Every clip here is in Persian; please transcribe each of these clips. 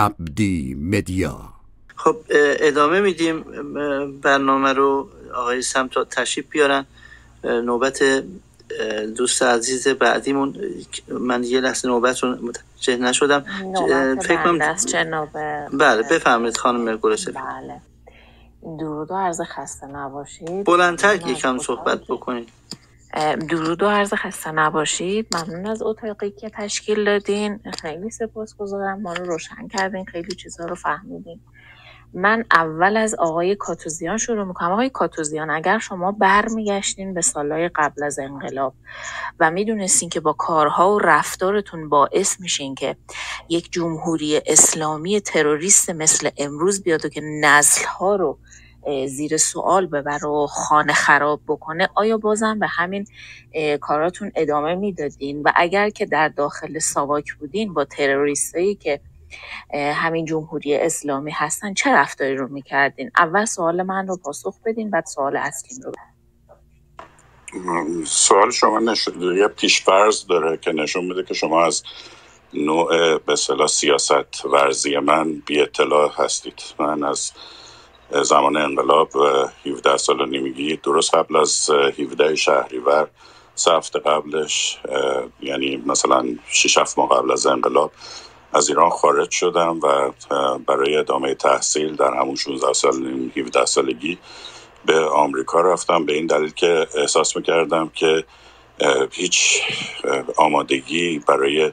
عبدی مدیا. خب ادامه میدیم برنامه رو آقای سمت تشریف بیارن. نوبت دوست عزیز بعدیمون من یه لحظه نوبت رو متوجه نشدم. فکر کنم بله بفرمایید خانم گلسفی بله. درود و عرض خسته نباشید. بلندتر یکم صحبت بکنید. درود و عرض خسته نباشید. ممنون از اتاقی که تشکیل دادین. خیلی سپاس گذارم ما رو روشن کردین. خیلی چیزها رو فهمیدین. من اول از آقای کاتوزیان شروع می‌کنم. آقای کاتوزیان اگر شما برمیگشتین به سالهای قبل از انقلاب و می‌دونستین که با کارها و رفتارتون باعث میشین که یک جمهوری اسلامی تروریست مثل امروز بیاد و که نسلها رو زیر سوال ببر و خانه خراب بکنه آیا بازم به همین کاراتون ادامه می‌دادین؟ و اگر که در داخل ساواک بودین با تروریستایی که همین جمهوری اسلامی هستن چه رفتاری رو می‌کردین؟ اول سوال من رو پاسخ بدین بعد سوال اصلی رو. سوال شما نشون یه پیشفرض داره که نشون میده که شما از نوع به سیاست ورزی من بی اطلاع هستید. من از زمان انقلاب 17 سال نیمگی درست قبل از 17 شهریور سه هفته قبلش یعنی مثلا 6 7 ماه قبل از انقلاب از ایران خارج شدم و برای ادامه تحصیل در همون 16 سال 17 سالگی به آمریکا رفتم. به این دلیل که احساس می‌کردم که هیچ آمادگی برای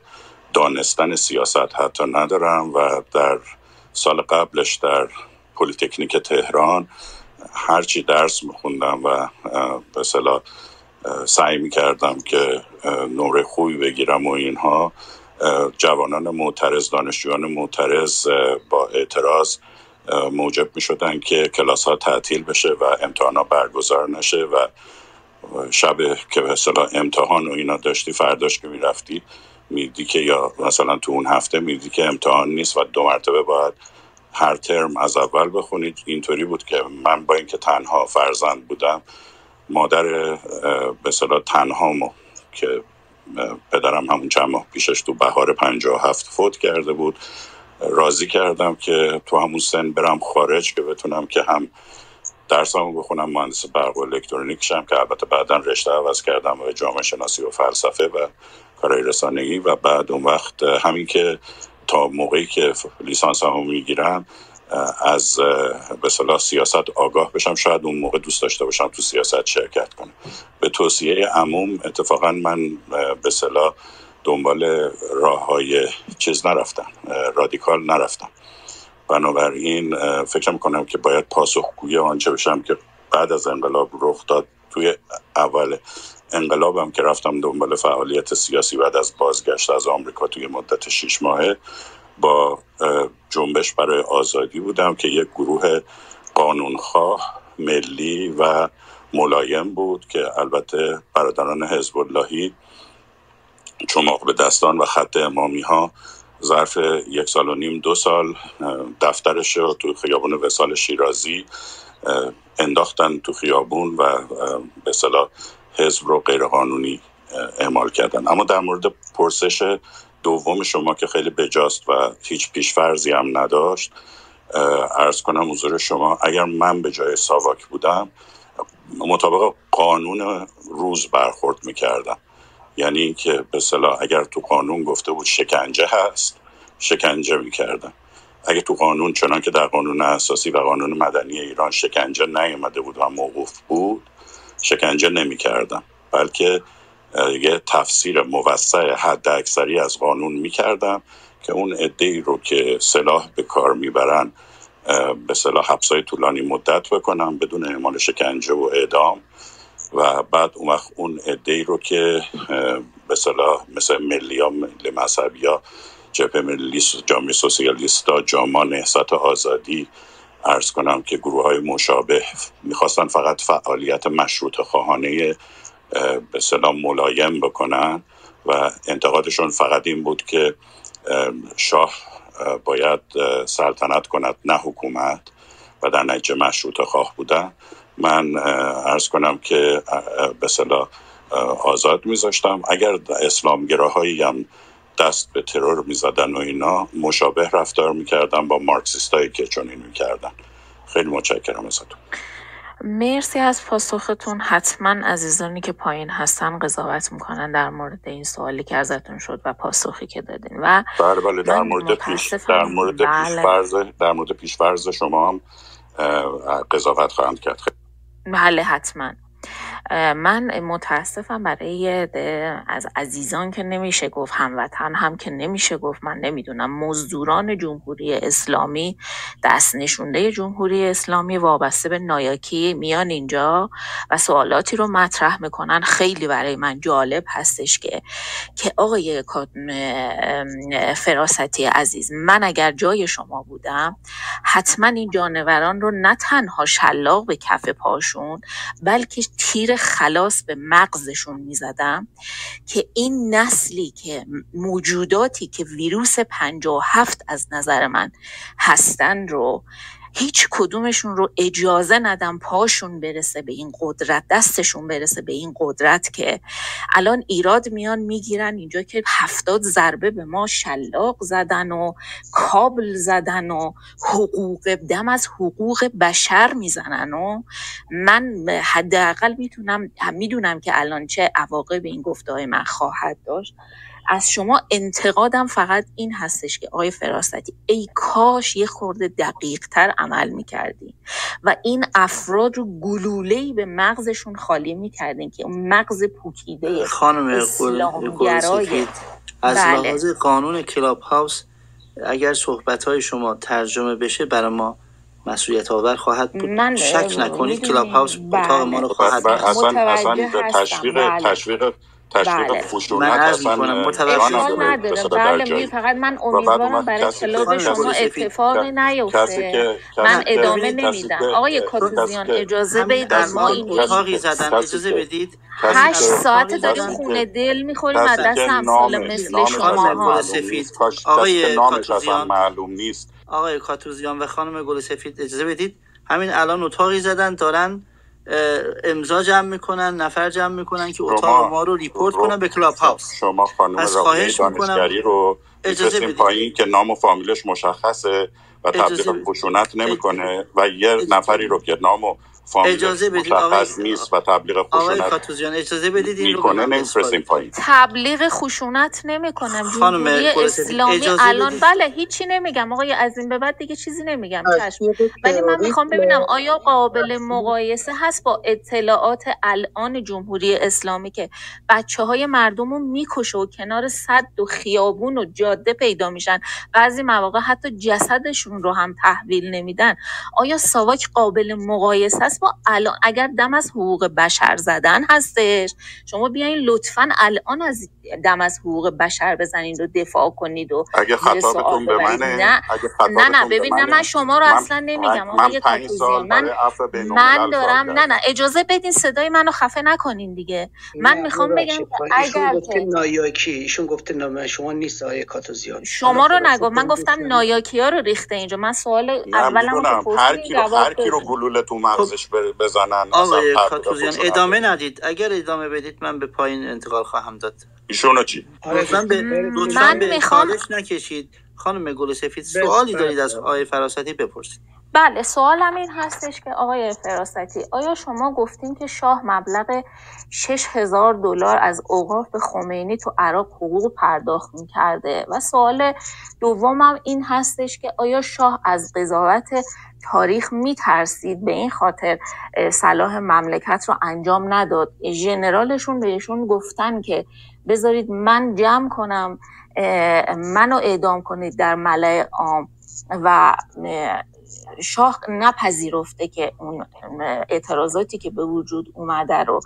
دانستن سیاست حتی ندارم و در سال قبلش در پلیتکنیک تهران هرچی درس میخوندم و به سعی می‌کردم که نوره خوبی بگیرم و اینها جوانان معترض دانشجویان معترض با اعتراض موجب می شدن که کلاس ها تعطیل بشه و امتحان ها برگزار نشه و شب که به امتحان و اینا داشتی فرداش که می‌رفتی میدی که یا مثلا تو اون هفته میدی که امتحان نیست و دو مرتبه باید هر ترم از اول بخونید. اینطوری بود که من با اینکه تنها فرزند بودم مادر به صلاح تنهامو که پدرم همون چند ماه پیشش تو بهار هفت فوت کرده بود راضی کردم که تو همون سن برم خارج که بتونم که هم درسمو بخونم مهندس برق و الکترونیک شم که البته بعدا رشته عوض کردم و جامعه شناسی و فلسفه و کارهای رسانگی و بعد اون وقت همین که تا موقعی که لیسانس هم می‌گیرم از به صلاح سیاست آگاه بشم شاید اون موقع دوست داشته باشم تو سیاست شرکت کنم. به توصیه عموم اتفاقا من به صلاح دنبال راه های چیز نرفتم رادیکال نرفتم. بنابراین فکر می‌کنم که باید پاسخگوی آنچه بشم که بعد از انقلاب رخ داد توی اول انقلابم که رفتم دنبال فعالیت سیاسی بعد از بازگشت از آمریکا توی مدت شیش ماهه با جنبش برای آزادی بودم که یک گروه قانونخواه ملی و ملایم بود که البته برادران حزب اللهی چماق به دستان و خط امامی ها ظرف یک سال و نیم دو سال دفترش رو تو خیابون وسال شیرازی انداختن تو خیابون و به صلاح حزب رو غیرقانونی اعمال کردن. اما در مورد پرسش دوم شما که خیلی بجاست و هیچ پیشفرزی هم نداشت ارز کنم حضور شما اگر من به جای ساواک بودم مطابق قانون روز برخورد می‌کردم. یعنی اینکه به صلاح اگر تو قانون گفته بود شکنجه هست شکنجه می‌کردم. اگر تو قانون چنان که در قانون اساسی و قانون مدنی ایران شکنجه نیامده بود و موقوف بود شکنجه نمی‌کردم بلکه یه تفسیر موسع حد اکثری از قانون می‌کردم که اون عده رو که سلاح به کار می‌برن به صلاح حبسای طولانی مدت بکنم بدون اعمال شکنجه و اعدام. و بعد اون وقت اون عده رو که به صلاح مثل ملی ها ملی مذهبی ها جبه ملی جامعه سوسیالیستا جاما نهست آزادی ارز کنم که گروه های مشابه می‌خواستن فقط فعالیت مشروط خواهانه به سلام ملایم بکنن و انتقادشون فقط این بود که شاه باید سلطنت کند نه حکومت و در نتیجه مشروط خواه بودن. من ارز کنم که به آزاد میذاشتم. اگر اسلامگراهایی هم دست به ترور می‌زدن و اینا مشابه رفتار می‌کردن با مارکسیستایی که چنین می‌کردن. خیلی متشکرم ازتون. مرسی از پاسختون. حتما عزیزانی که پایین هستن قضاوت می‌کنن در مورد این سوالی که ازتون شد و پاسخی که دادین. و بله بله در مورد پیش در مورد بله. در مورد پیشفرض شما هم قضاوت خواهند کرد. بله حتما. من متاسفم برای از عزیزان که نمیشه گفت هموطن هم که نمیشه گفت من نمی‌دونم. مزدوران جمهوری اسلامی دست نشونده جمهوری اسلامی وابسته به نایاکی میان اینجا و سوالاتی رو مطرح می‌کنن. خیلی برای من جالب هستش که که آقای فراستی عزیز من اگر جای شما بودم حتما این جانوران رو نه تنها شلاق به کف پاشون بلکه تیر خلاص به مغزشون می‌زدم که این نسلی که موجوداتی که ویروس هفت از نظر من هستن رو هیچ کدومشون رو اجازه ندم پاشون برسه به این قدرت دستشون برسه به این قدرت که الان ایراد میان می‌گیرن اینجا که هفتاد ضربه به ما شلاق زدن و کابل زدن و حقوق دم از حقوق بشر می‌زنن و من حداقل می‌تونم می‌دونم که الان چه عواقب این گفته من خواهد داشت. از شما انتقادم فقط این هستش که آقای فراستی ای کاش یه خورده دقیق تر عمل می‌کردی و این افراد رو گلولهی به مغزشون خالی می‌کردین که اون مغز پوکیده خانم اسلامگرای از بله. لحاظ قانون کلاب هاوس اگر صحبت های شما ترجمه بشه برای ما مسئولیت آور خواهد بود من شک نکنید کلاب هاوس اتاق ما رو خواهد بله. اصلا اصلا تشویق بله. تشویق تشویق بله. خشونت اصلا اشکال نداره بله فقط من امیدوارم برای کلاب شما اتفاقی نیفته. من ادامه نمیدم. آقای کاتوزیان اجازه بدید ما این زدن اجازه بدید. هشت ساعت داریم خونه دل می‌خوریم از دست امثال مثل شما سفید آقای کاتوزیان معلوم نیست. آقای کاتوزیان و خانم گل سفید اجازه بدید؟ همین الان اتاقی زدن دارن امضا جمع می‌کنن نفر جمع می‌کنن که اتاق ما رو report کنن به کلاب هاوس شما خانم خواهش دانشگری رو اجازه بدید. پایین که نام و فامیلش مشخصه و تبلیغ خشونت نمی‌کنه و یه نفری رو که نام و اجازه بدید آقای نیست و تبلیغ خشونت اجازه بدید این می‌کنه نمیفرستیم پایین. تبلیغ خشونت نمی‌کنم. جمهوری اسلامی الان بله هیچی نمیگم. آقای از این به بعد دیگه چیزی نمیگم. چشم. ولی من می‌خوام ببینم آیا قابل مقایسه هست با اطلاعات الان جمهوری اسلامی که بچه های مردم رو می‌کشه و کنار صد و خیابون و جاده پیدا میشن. بعضی مواقع حتی جسدشون رو هم تحویل نمیدن. آیا ساواک قابل مقایسه با الان اگر دم از حقوق بشر زدن هستش. شما بیاین لطفا الان از دم از حقوق بشر بزنید و دفاع کنید و اگه خطابتون به منه نه. نه نه ببین نه من شما رو اصلا نمیگم. من, من, من, من دارم نه نه اجازه بدین صدای منو خفه نکنین دیگه. من می‌خوام بگم اگر که نایاکی ایشون گفته نام شما نیست آیه کاتوزیان. شما رو نگو من گفتم نایاکی ها رو ریخته اینجا. من سوال اولم هر کی رو هر کی رو گلوله تو مغزش بزنن آقای کاتوزیان ادامه ندید. اگر ادامه بدید من به پایین انتقال خواهم داد. ایشونو چی؟ لطفا به من می‌خوام نکشید. خانم گل سفید سوالی دارید از آقای فراستی بپرسید. بله سوالم این هستش که آقای فراستی آیا شما گفتین که شاه مبلغ 6 هزار دلار از اوقاف خمینی تو عراق حقوق پرداخت می‌کرده؟ و سوال دومم این هستش که آیا شاه از قضاوت تاریخ میترسید به این خاطر صلاح مملکت رو انجام نداد. ژنرالشون بهشون گفتن که بذارید من جمع کنم منو اعدام کنید در ملع عام و شاه نپذیرفته که اون اعتراضاتی که به وجود اومده رو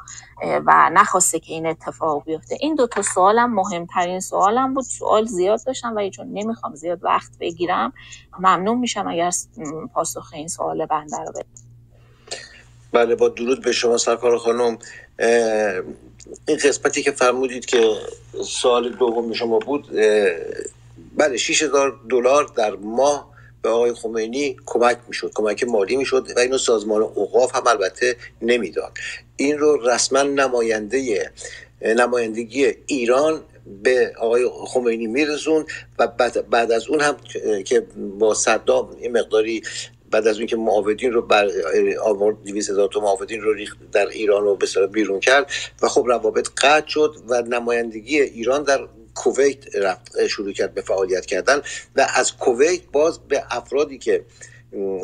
و نخواسته که این اتفاق بیفته. این دو تا سوالم مهمترین سوالم بود. سوال زیاد داشتم ولی چون نمی‌خوام زیاد وقت بگیرم ممنون میشم اگر پاسخ این سوال بنده رو بدید. بله با درود به شما سرکار خانم. این قسمتی که فرمودید که سوال دوم شما بود بله 6000 دلار در ماه به آقای خمینی کمک می‌شد کمک مالی می‌شد و اینو سازمان اوقاف هم البته نمی‌داد. این رو رسما نماینده نمایندگی ایران به آقای خمینی میرسون و بعد, بعد از اون هم که با صدام این مقداری بعد از اینکه معاودین رو بر آورد 200 هزار تا معاودین رو در ایران رو به بیرون کرد و خب روابط قطع شد و نمایندگی ایران در کویت رفت شروع کرد به فعالیت کردن و از کویت باز به افرادی که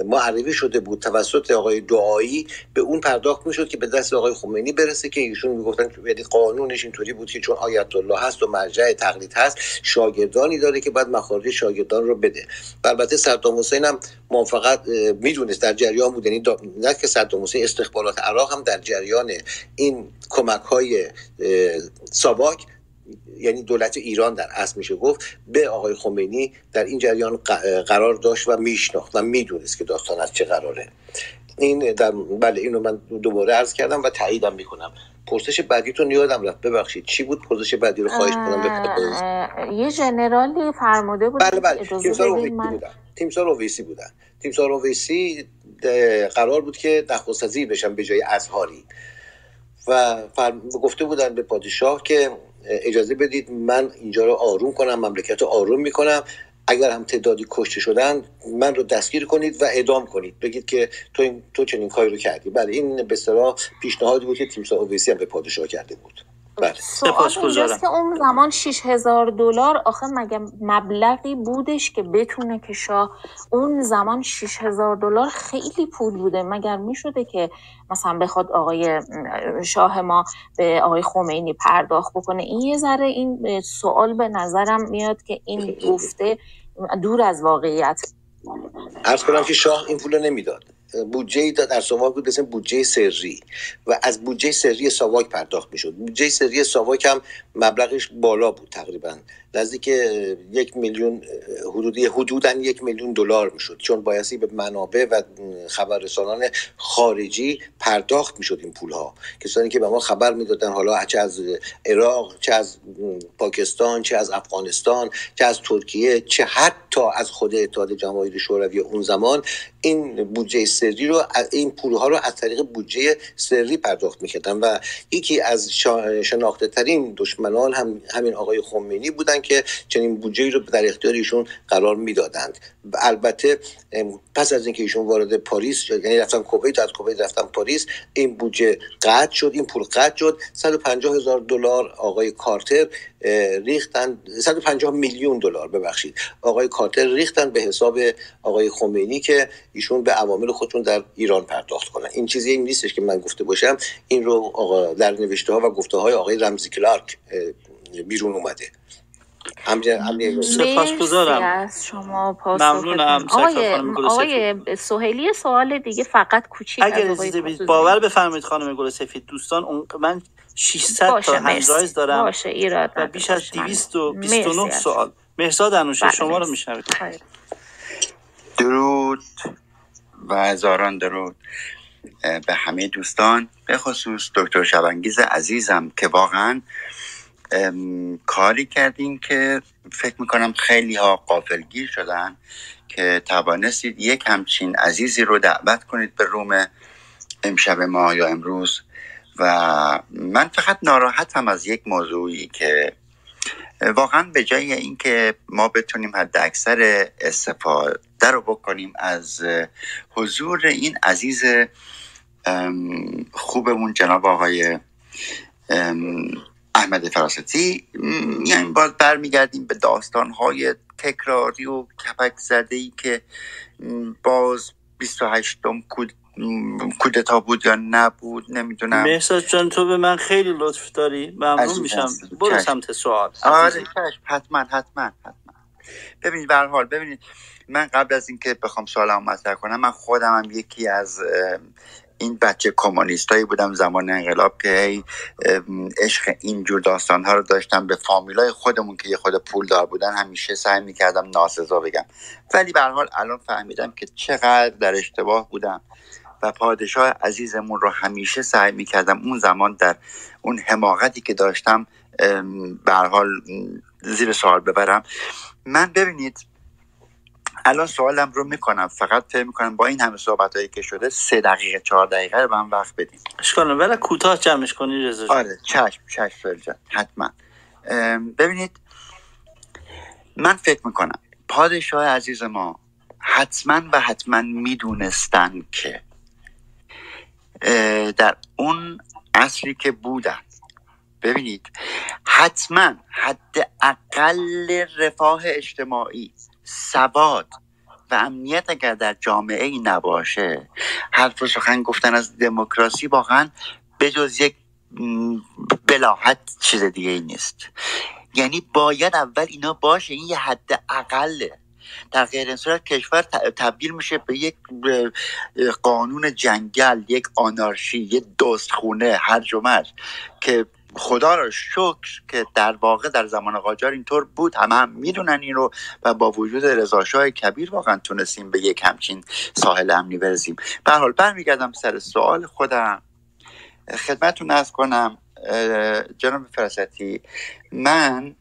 معرفی شده بود توسط آقای دعایی به اون پرداخت می‌شد که به دست آقای خمینی برسه که ایشون می‌گفتن یعنی قانونش اینطوری بود که چون آیت الله هست و مرجع تقلید هست شاگردانی داره که بعد مخارج شاگردان رو بده. البته صدام حسین هم موافقت می‌دونست در جریان بود یعنی نه که صدام حسین استخبارات عراق هم در جریان این کمک های ساواک یعنی دولت ایران در اصل میشه گفت به آقای خمینی در این جریان قرار داشت و میشناخت و می‌دونست که داستان از چه قراره. این در بله اینو من دوباره عرض کردم و تاییدم می‌کنم. پرسش بعدی تو یادم رفت. ببخشید چی بود پرسش بعدی رو خواهش کنم یه جنرالی فرموده بود بله بله. تیمسار اویسی بودن. تیمسار اویسی بودن. تیمسار اویسی قرار بود که نخست بشن به جای ازهاری. و گفته بودن به پادشاه که اجازه بدید من اینجا رو آروم کنم مملکت رو آروم می‌کنم. اگر هم تعدادی کشته شدن من رو دستگیر کنید و اعدام کنید. بگید که تو این تو چنین کاری رو کردی. بله این به پیشنهادی بود که تیمسا اویسی هم به پادشاه کرده بود. بله سوال که اون زمان 6000 دلار آخه مگه مبلغی بودش که بتونه که شاه اون زمان 6000 دلار خیلی پول بوده؟ مگر می‌شده که مثلا بخواد آقای شاه ما به آقای خمینی پرداخت بکنه؟ این یه ذره این سوال به نظرم میاد که این گفته دور از واقعیت. ارز کنم که شاه این پول نمی‌داد. بودجه در ساواک بود مثل بودجه سری. و از بودجه سری ساواک پرداخت می‌شد. بودجه سری ساواک هم مبلغش بالا بود تقریبا. نزدیک یک میلیون حدودی حدودا یک میلیون دلار می‌شد. چون بایستی به منابع و خبررسانان خارجی پرداخت می‌شد این پول ها کسانی که به ما خبر می‌دادن حالا چه از عراق چه از پاکستان چه از افغانستان چه از ترکیه چه حتی از خود اتحاد جماهیر شوروی اون زمان این بودجه سری رو این پول ها رو از طریق بودجه سری پرداخت می‌کردن. و یکی از شناخته ترین دشمنان هم همین آقای خمینی بودن که چنین بودجه رو در اختیار ایشون قرار می‌دادند. البته پس از اینکه ایشون وارد پاریس یعنی رفتن کویت از کویت رفتن پاریس این بودجه قطع شد این پول قطع شد. 150 هزار دلار آقای کارتر ریختن 150 میلیون دلار ببخشید. آقای کارتر ریختن به حساب آقای خمینی که ایشون به عوامل خودشون در ایران پرداخت کنن. این چیزی این نیستش که من گفته باشم. این رو در نوشته ها و گفته های آقای رمزی کلارک بیرون اومده. سپاسگزارم. از شما ممنونم. آقای آقای سهیلی سوال دیگه فقط کوچیک اگر باور بفرمایید خانم گل سفید. دوستان من 600 تا هندرایز دارم. باشه ایراد و بیش از 229 سوال. مهرزاد انوشه بله، شما رو میشنوید درود و هزاران درود. به همه دوستان. به خصوص دکتر شبانگیز عزیزم که واقعا کاری کردین که فکر می‌کنم خیلی ها قافلگیر شدن که توانستید یک همچین عزیزی رو دعوت کنید به روم امشب ما یا امروز. و من فقط ناراحتم از یک موضوعی که واقعا به جای اینکه ما بتونیم حد اکثر استفاده رو بکنیم از حضور این عزیز خوبمون جناب آقای احمد فراستی یعنی باز برمیگردیم به داستانهای تکراری و کپک زده ای که باز 28 کود کودتا بود یا نبود نمی‌دونم. مهساز جان تو به من خیلی لطف داری. ممنون میشم. برو سمت سوال آره حتما حتما حتما. ببینید به حال ببینید. من قبل از اینکه بخوام سوالمو مطرح کنم من خودم هم یکی از این بچه کمونیستایی بودم زمان انقلاب که عشق اینجور داستان ها رو داشتم. به فامیلای خودمون که یه خود پول دار بودن همیشه سعی می‌کردم ناسزا بگم. ولی به حال الان فهمیدم که چقدر در اشتباه بودم و پادشاه عزیزمون رو همیشه سعی می‌کردم اون زمان در اون حماقتی که داشتم به حال زیر سوال ببرم. من ببینید الان سوالم رو می‌کنم. فقط فکر می‌کنم با این همه صحبت هایی که شده سه دقیقه چهار دقیقه رو من وقت بدیم اشکال ولی کوتاه جمعش کنی رضا آره چشم چشم جان. حتما. ببینید من فکر می‌کنم پادشاه عزیز ما حتما و حتما می‌دونستن که در اون عصری که بودن ببینید حتما حد اقل رفاه اجتماعی سواد و امنیت اگر در جامعه ای نباشه حرف و سخن گفتن از دموکراسی واقعا بجز یک بلاحت چیز دیگه ای نیست. یعنی باید اول اینا باشه این یه حد اقله. در غیر صورت کشور تبدیل میشه به یک قانون جنگل یک آنارشی یک دوستخونه هر مرج که خدا را شکر که در واقع در زمان قاجار اینطور بود. همه هم می‌دونن این رو و با وجود رضاشاه کبیر واقعا تونستیم به یک همچین ساحل امنی برسیم. به حال برمیگردم سر سوال خودم. خدمتتون از کنم جناب فرستی من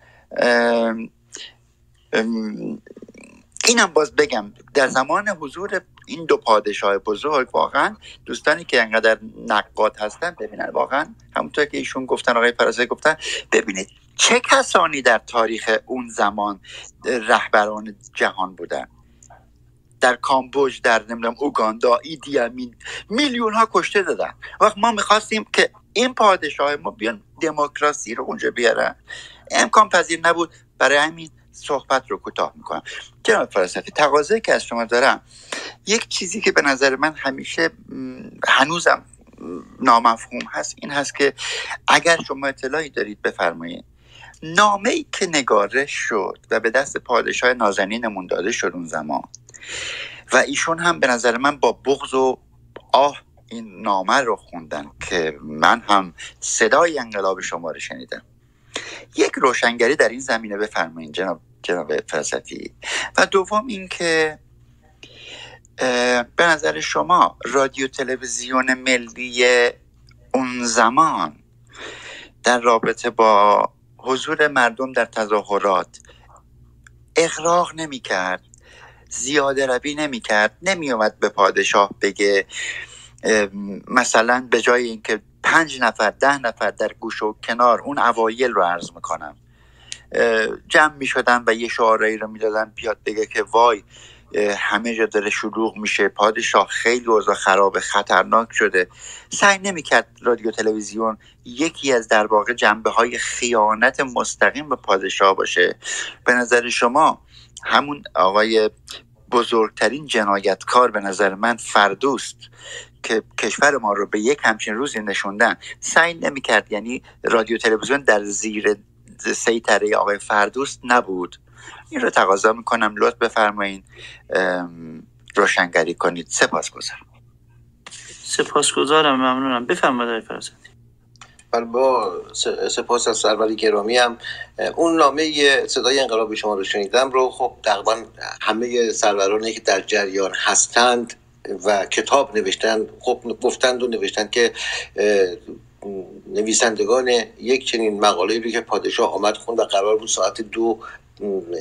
اینم باز بگم در زمان حضور این دو پادشاه بزرگ واقعا دوستانی که انقدر نقاد هستن ببینن واقعا همونطور که ایشون گفتن آقای فراسه گفتن ببینید چه کسانی در تاریخ اون زمان رهبران جهان بودن؟ در کامبوج در نمی‌دونم اوگاندا ایدی امین میلیون ها کشته دادن. وقت ما می‌خواستیم که این پادشاه ما بیان دموکراسی رو اونجا بیارن. امکان پذیر نبود. برای همین صحبت رو کوتاه می‌کنم. جناب فراستی تقاضایی که از شما دارم یک چیزی که به نظر من همیشه هنوزم نامفهوم هست این هست که اگر شما اطلاعی دارید بفرمایید نامه ای که نگارش شد و به دست پادشاه نازنینمون داده شد اون زمان و ایشون هم به نظر من با بغض و آه این نامه رو خوندن که من هم صدای انقلاب شما رو شنیدم. یک روشنگری در این زمینه بفرمایید جناب جناب فرستی و دوم اینکه به نظر شما رادیو تلویزیون ملی اون زمان در رابطه با حضور مردم در تظاهرات اغراق نمی کرد زیاده روی نمی کرد نمی به پادشاه بگه مثلا به جای اینکه پنج نفر ده نفر در گوش و کنار اون اوایل رو عرض می‌کنم. جمع می شدن و یه شعارایی رو می‌دادن. بیاد بگه که وای همه جا داره شلوغ میشه. پادشاه خیلی اوضاع خراب خطرناک شده. سعی نمی‌کرد رادیو تلویزیون یکی از در واقع جنبه های خیانت مستقیم به پادشاه باشه. به نظر شما همون آقای بزرگترین جنایتکار به نظر من فردوست. که کشور ما رو به یک همچین روزی نشوندن سعی نمی‌کرد. یعنی رادیو تلویزیون در زیر سیطره آقای فردوست نبود. این رو تقاضا می‌کنم. لطف بفرمایید روشنگری کنید. سپاس گذارم سپاس گذارم ممنونم. بفرمایید آقای فرزندی بله، با سپاس از سرور گرامی هم اون نامه صدای انقلاب شما رو شنیدم رو. خب تقریبا همه سرورانی که در جریان هستند و کتاب نوشتن خب گفتند و نوشتند که نویسندگان یک چنین مقاله رو که پادشاه آمد خون و قرار بود ساعت دو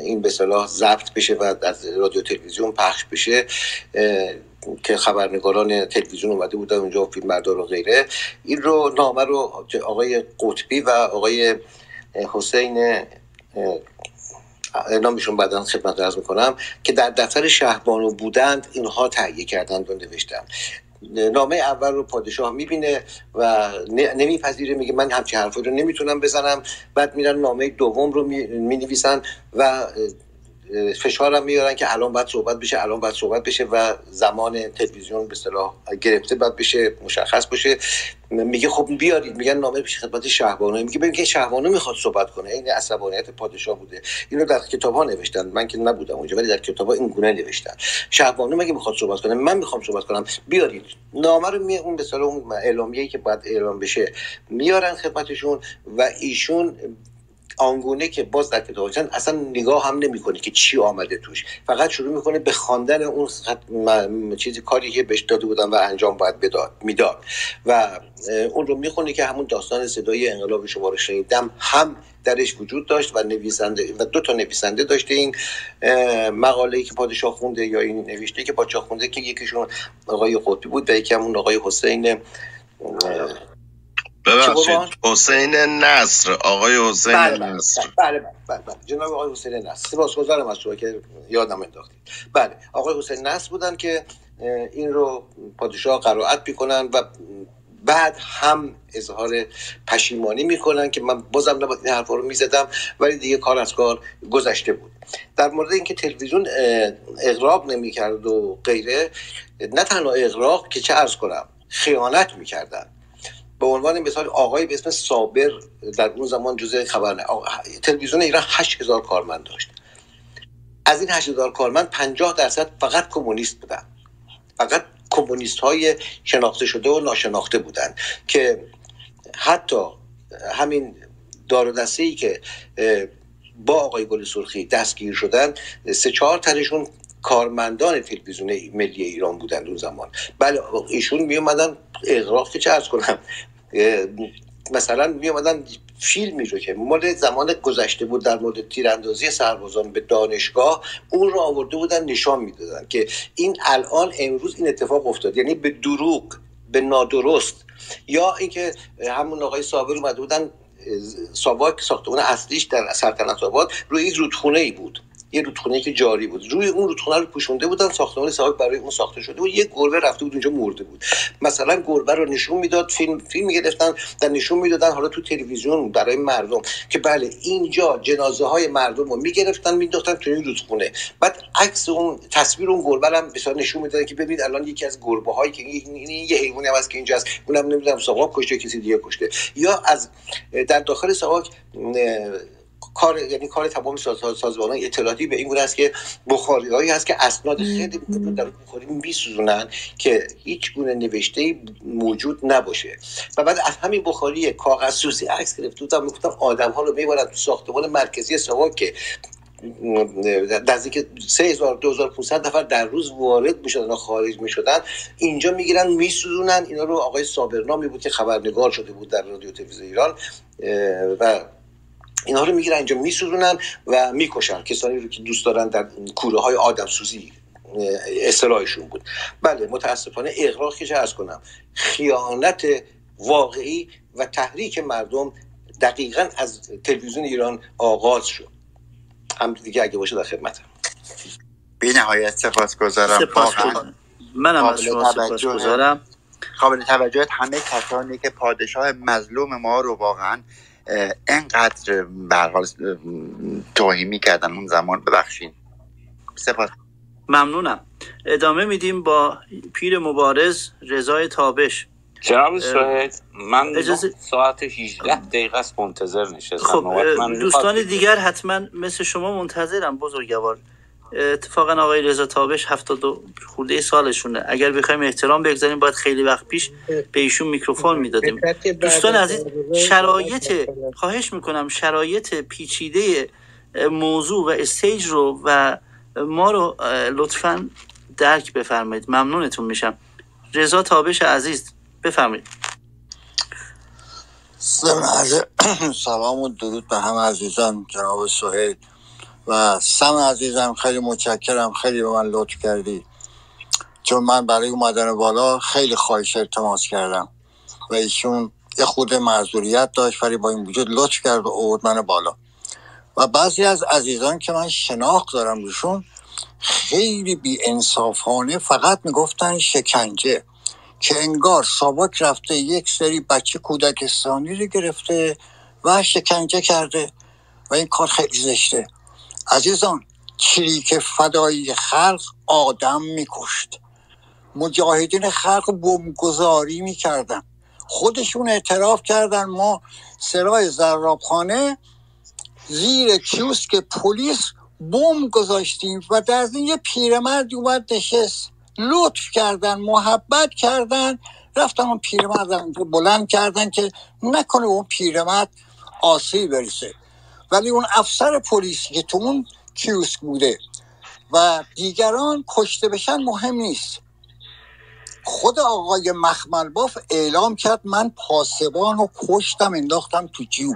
این به صلاح ضبط بشه و از رادیو تلویزیون پخش بشه. که خبرنگاران تلویزیون اومده بودن اونجا فیلم بردار و غیره. این رو نامه رو آقای قطبی و آقای حسین نامشون بعدا خدمت ارز می‌کنم که در دفتر شهبانو بودند اینها تهیه کردند و نوشتن. نامه اول رو پادشاه می‌بینه و نمیپذیره میگه من همچین حرفی رو نمی‌تونم بزنم. بعد میرن نامه دوم رو می‌نویسن و فشارم میارن که الان باید صحبت بشه الان باید صحبت بشه و زمان تلویزیون به اصطلاح گرفته باید بشه مشخص باشه میگه خب بیارید میگن نامه پیش خدمت شهبانو میگه ببین که شهبانو می‌خواد صحبت کنه این عصبانیت پادشاه بوده. اینو در کتاب ها نوشتن. من که نبودم اونجا ولی در کتاب ها این گونه نوشتن. شهبانو مگه می‌خواد صحبت کنه؟ من می‌خوام صحبت کنم. بیارید. نامه رو می اون به اون اعلامیه‌ای که باید اعلام بشه میارن خدمتشون و ایشون آنگونه که باز در کتاب اصلا نگاه هم نمی‌کنه که چی آمده توش. فقط شروع می‌کنه به خواندن اون چیزی کاری که بهش داده بودن و انجام باید بداد می‌داد. و اون رو می‌خونه که همون داستان صدای انقلاب شما رو شنیدم هم درش وجود داشت و نویسنده و دو تا نویسنده داشته این مقاله ای که پادشاه خونده یا این نوشته که پادشاه خونده که یکیشون آقای قطبی بود و یکی همون آقای حسین ببخشید حسین نصر آقای حسین بله نصر. بله بله, بله, بله. جناب آقای حسین نصر. سپاسگزارم از شما که یادم انداختید. بله آقای حسین نصر بودن که این رو پادشاه قرائت می‌کنن و بعد هم اظهار پشیمانی می‌کنن که من بازم نباید این حرفا رو می‌زدم ولی دیگه کار از کار گذشته بود. در مورد اینکه تلویزیون اغراق نمی‌کرد و غیره نه تنها اغراق که چه ارز کنم خیانت می‌کردن. به عنوان مثال آقای به اسم صابر در اون زمان جزء خبر تلویزیون ایران 8000 کارمند داشت. از این 8000 کارمند 50 درصد فقط کمونیست بودن. فقط کمونیست های شناخته شده و ناشناخته بودن که حتی همین دار و که با آقای گل سرخی دستگیر شدن سه چهار تنشون کارمندان تلویزیون ملی ایران بودند اون زمان. بله ایشون می اومدن اغراق که چه کنم مثلا می اومدن فیلمی رو که مال زمان گذشته بود در مورد تیراندازی سربازان به دانشگاه اون رو آورده بودن نشان می‌دادن که این الان امروز این اتفاق افتاد. یعنی به دروغ به نادرست. یا اینکه همون آقای صابر اومده بودن ساواک ساختمان اصلیش در سلطنت آباد روی یک رودخونه ای بود. یه رودخونه که جاری بود. روی اون رودخونه رو پوشونده بودن ساختمان ساواک برای اون ساخته شده بود. یه گربه رفته بود اونجا مرده بود. مثلا گربه رو نشون می‌داد فیلم فیلم گرفتن در نشون می‌دادن حالا تو تلویزیون برای مردم که بله اینجا جنازه های مردم رو می‌گرفتن مینداختن تو این رودخونه. بعد عکس اون تصویر اون گربه هم مثلا نشون می‌دادن که ببینید الان یکی از گربه هایی که این یه حیوانی هست که اینجاست. اونم نمی‌دونم ساواک کشته کسی دیگه کشته. یا از در داخل ساواک کار یعنی کار تمام ساز- سازمانان اطلاعاتی به این گونه است که بخاری هایی هست که اسناد خیلی در بخاری میسوزونن که هیچ گونه نوشته موجود نباشه. و بعد از همین بخاری کاغذ سوزی عکس گرفته بودن می‌گفتن آدم ها رو می‌برن تو ساختمان مرکزی ساواک که نزدیک 3000 2500 نفر در روز وارد می‌شدن و خارج می‌شدن. اینجا می‌گیرن میسوزونن اینا رو آقای صابرنامی بود که خبرنگار شده بود در رادیو تلویزیون ایران و اینها رو می‌گیرن اینجا میسوزونن و می‌کشن. کسانی رو که دوست دارن در کوره های آدم سوزی اصطلاحشون بود. بله متاسفانه اغراق که چه ارز کنم. خیانت واقعی و تحریک مردم دقیقا از تلویزیون ایران آغاز شد. هم دیگه اگه باشه در خدمتم. بی نهایت سپاس گذارم سپاس منم از شما. سپاس گذارم قابل توجه همه کسانی که پادشاه مظلوم ما رو واقعا انقدر به هر حال توهین می‌کردن اون زمان ببخشید. سپاس. ممنونم. ادامه میدیم با پیر مبارز رضای تابش. جناب سوهد من اجازه- ساعت 18 دقیقه است منتظر نشستم. خب من دوستان. دیگر حتما مثل شما منتظرم بزرگوار. اتفاقا آقای رضا تابش 72 خورده سالشونه. اگر بخوایم احترام بگذاریم باید خیلی وقت پیش به ایشون میکروفون می‌دادیم. دوستان عزیز شرایط خواهش می‌کنم. شرایط پیچیده موضوع و استیج رو و ما رو لطفا درک بفرمایید. ممنونتون میشم. رضا تابش عزیز بفرمایید. سلام و درود به همه عزیزان. جناب سهیل. و سم عزیزم خیلی متشکرم خیلی به من لطف کردی. چون من برای اومدن بالا خیلی خواهش التماس کردم و ایشون یه خود معذوریت داشت ولی با این وجود لطف کرد و آورد من بالا. و بعضی از عزیزان که من شناخت دارم روشون خیلی بی انصافانه فقط می‌گفتن شکنجه که انگار ساواک رفته یک سری بچه کودکستانی رو گرفته و شکنجه کرده و این کار خیلی زشته. عزیزان چریک فدایی خلق آدم میکشت. مجاهدین خلق بمبگذاری می‌کردن. خودشون اعتراف کردن ما سرای زرابخانه زیر کیوسک پلیس بمب گذاشتیم و در این یه پیرمرد اومد نشست. لطف کردن محبت کردن. رفتن اون پیرمرد بلند کردن که نکنه اون پیرمرد آسیب برسه ولی اون افسر پلیسی که تو اون کیوسک بوده و دیگران کشته بشن مهم نیست. خود آقای مخملباف اعلام کرد من پاسبان رو کشتم انداختم تو جیوب.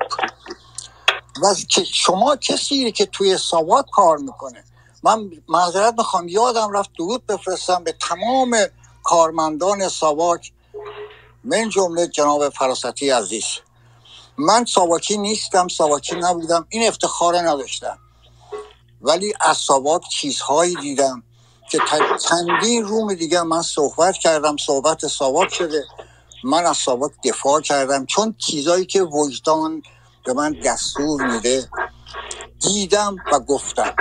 و که شما کسی که توی ساواک کار می‌کنه من معذرت می‌خوام یادم رفت درود بفرستم به تمام کارمندان ساواک من جمله جناب فراستی عزیز. من ساواکی نیستم ساواکی نبودم. این افتخار نداشتم. ولی از ساواک چیزهایی دیدم که چندین روم دیگه من صحبت کردم صحبت ساواک شده. من از ساواک دفاع کردم. چون چیزایی که وجدان به من دستور میده دیدم و گفتم.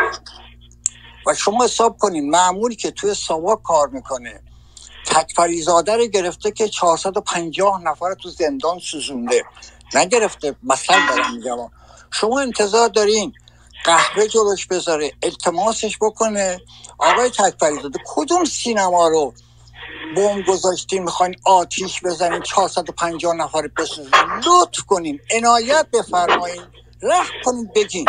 و شما حساب کنین معمولی که توی ساواک کار می‌کنه تکفریزاده رو گرفته که 450 نفر تو زندان سوزونده. نگرفته مثلا دارم میگم. شما انتظار دارین قهوه جلوش بذاره التماسش بکنه. آقای تکفریزاده کدوم سینما رو بوم گذاشتین می‌خواین آتیش بزنین 450 نفر بسوزین؟ لطف کنین عنایت بفرمایین رحم کنین بگین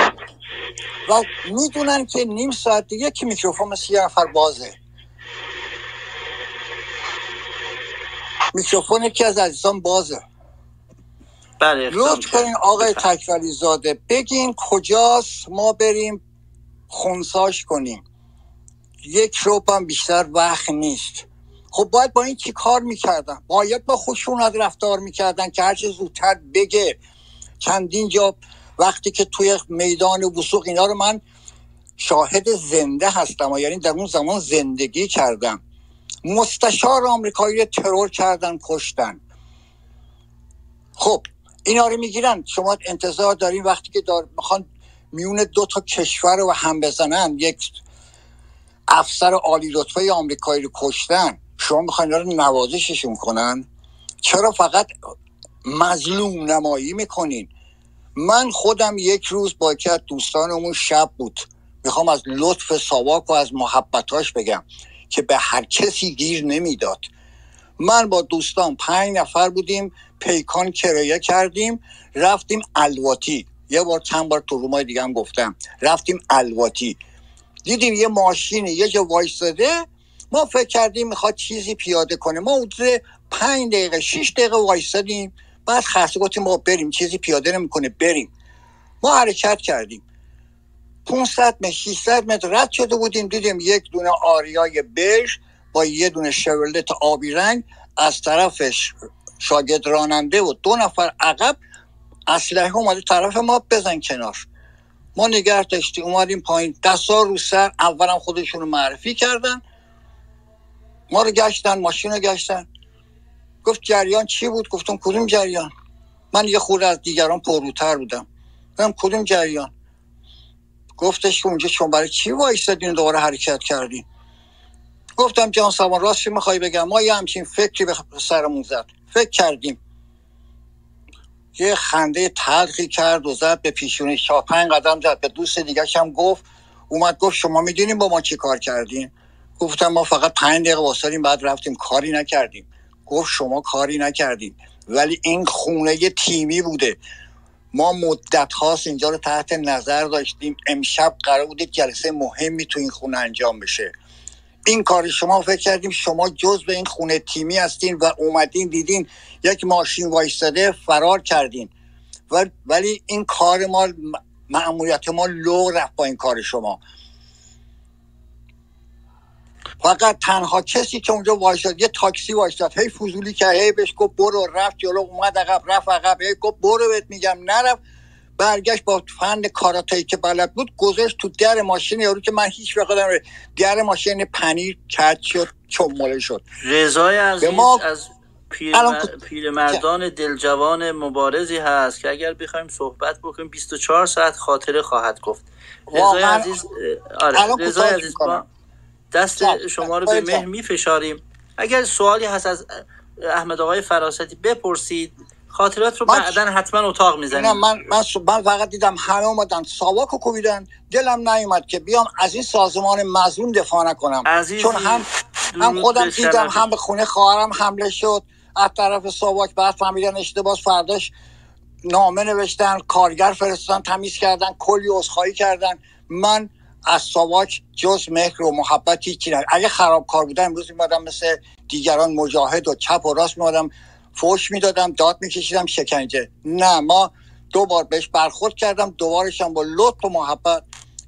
و می‌دونن که نیم ساعت دیگه که میکروفون مثل یه نفر بازه. میکروفون که از عزیزان بازه. بله لطف کنین آقای تکولی زاده بگین کجاست؟ ما بریم خونساش کنیم. یک روب هم بیشتر وقت نیست. خب باید با این چی کار می‌کردن؟ باید با خشونت رفتار می‌کردن که هرچه زودتر بگه. چندین جا وقتی که توی میدان وسوق اینا رو من شاهد زنده هستم و یعنی در اون زمان زندگی کردم. مستشار آمریکایی ترور کردن کشتن. خب اینا رو می‌گیرن. شما انتظار دارین وقتی که دار می‌خوان میون دو تا کشور رو هم بزنن یک افسر عالی رتبه آمریکایی رو کشتن شما می‌خواین رو نوازششون کنن؟ چرا فقط مظلوم نمایی می‌کنین؟ من خودم یک روز با که دوستانمون شب بود. می‌خوام از لطف ساواک و از محبتاش بگم که به هر کسی گیر نمی‌داد. من با دوستان پنج نفر بودیم پیکان کرایه کردیم رفتیم الواتی. یه بار چند بار تو رومای دیگه هم گفتم. رفتیم الواتی. دیدیم یه ماشین یه جا وایستاده ما فکر کردیم می‌خواد چیزی پیاده کنه. ما حدود پنج دقیقه شیش دقیقه وایستادیم بعد خسته گفتیم ما بریم چیزی پیاده نمی‌کنه بریم. ما حرکت کردیم. 500 متر 600 متر رد شده بودیم. دیدیم یک دونه آریای بژ با یه دونه شورلت آبی رنگ از طرفش شاگرد راننده و دو نفر عقب اسلحه اومده طرف ما بزن کنار. ما نگه داشتیم اومدیم پایین. دستا رو سر اولم خودشون رو معرفی کردن. ما رو گشتن ماشین رو گشتن. گفت جریان چی بود؟ گفتم کدوم جریان؟ من یه خورده از دیگران پروتر بودم. گفتم کدوم جریان؟ گفتش که اونجا شما برای چی وایستادین دوباره حرکت کردین؟ گفتم جان سوان راست می‌خوای بگم؟ ما یه همچین فکری به سرمون زد. فکر کردیم. یه خنده تلخی کرد و زد به پیشونی. پنج قدم زد. به دوست دیگه هم گفت. اومد گفت شما می‌دونیم با ما چی کار کردیم گفتم ما فقط پنج دقیقه واسدیم بعد رفتیم. کاری نکردیم. گفت شما کاری نکردیم ولی این خونه یه تیمی بوده. ما مدت هاست اینجا رو تحت نظر داشتیم. امشب قرار بوده جلسه مهمی تو این خونه انجام بشه. این کار شما فکر کردیم شما جز به این خونه تیمی هستین و اومدین دیدین یک ماشین وایستاده فرار کردین. ولی این کار ما معمولیت ما لو رفت با این کار شما. فقط تنها کسی که اونجا وایستاد یه تاکسی وایستاد. هی فضولی که هی بهش گفت برو رفت جلو اومد عقب رفت عقب. هی گفت برو بهت میگم. نرفت. برگشت با فن کاراتایی که بلد بود گذاشت تو در ماشین یارو که من هیچ وقت در ماشین پنیر کج شد چماله شد. رضای از ما... از پیرمردان دلجوان مبارزی هست که اگر بخوایم صحبت بکنیم 24 ساعت خاطره خواهد گفت. رضای عزیز آره رضای عزیز با دست شما رو به مه میفشاریم. اگر سوالی هست از احمد آقای فراستی بپرسید. خاطرات رو بعدا حتما اتاق می‌زنیم. من, من, من فقط دیدم همه اومدن. ساواکو کوبیدن. دلم نیومد که بیام از این سازمان مظلوم دفاع نکنم. چون هم هم خودم دیدم هم به خونه خواهرم حمله شد. از طرف ساواک بعد فهمیدن اشتباه فرداش نامه نوشتن کارگر فرستادن تمیز کردن کلی عذرخواهی کردن. من از ساواک جز مهر و محبتی چی اگه خرابکار بودم امروز میمادم مثل دیگران مجاهد و چپ و راست میمادم فوش می‌دادم داد میکشیدم شکنجه. نه ما دو بار بهش برخورد کردم دوبارشم با لطف و محبت.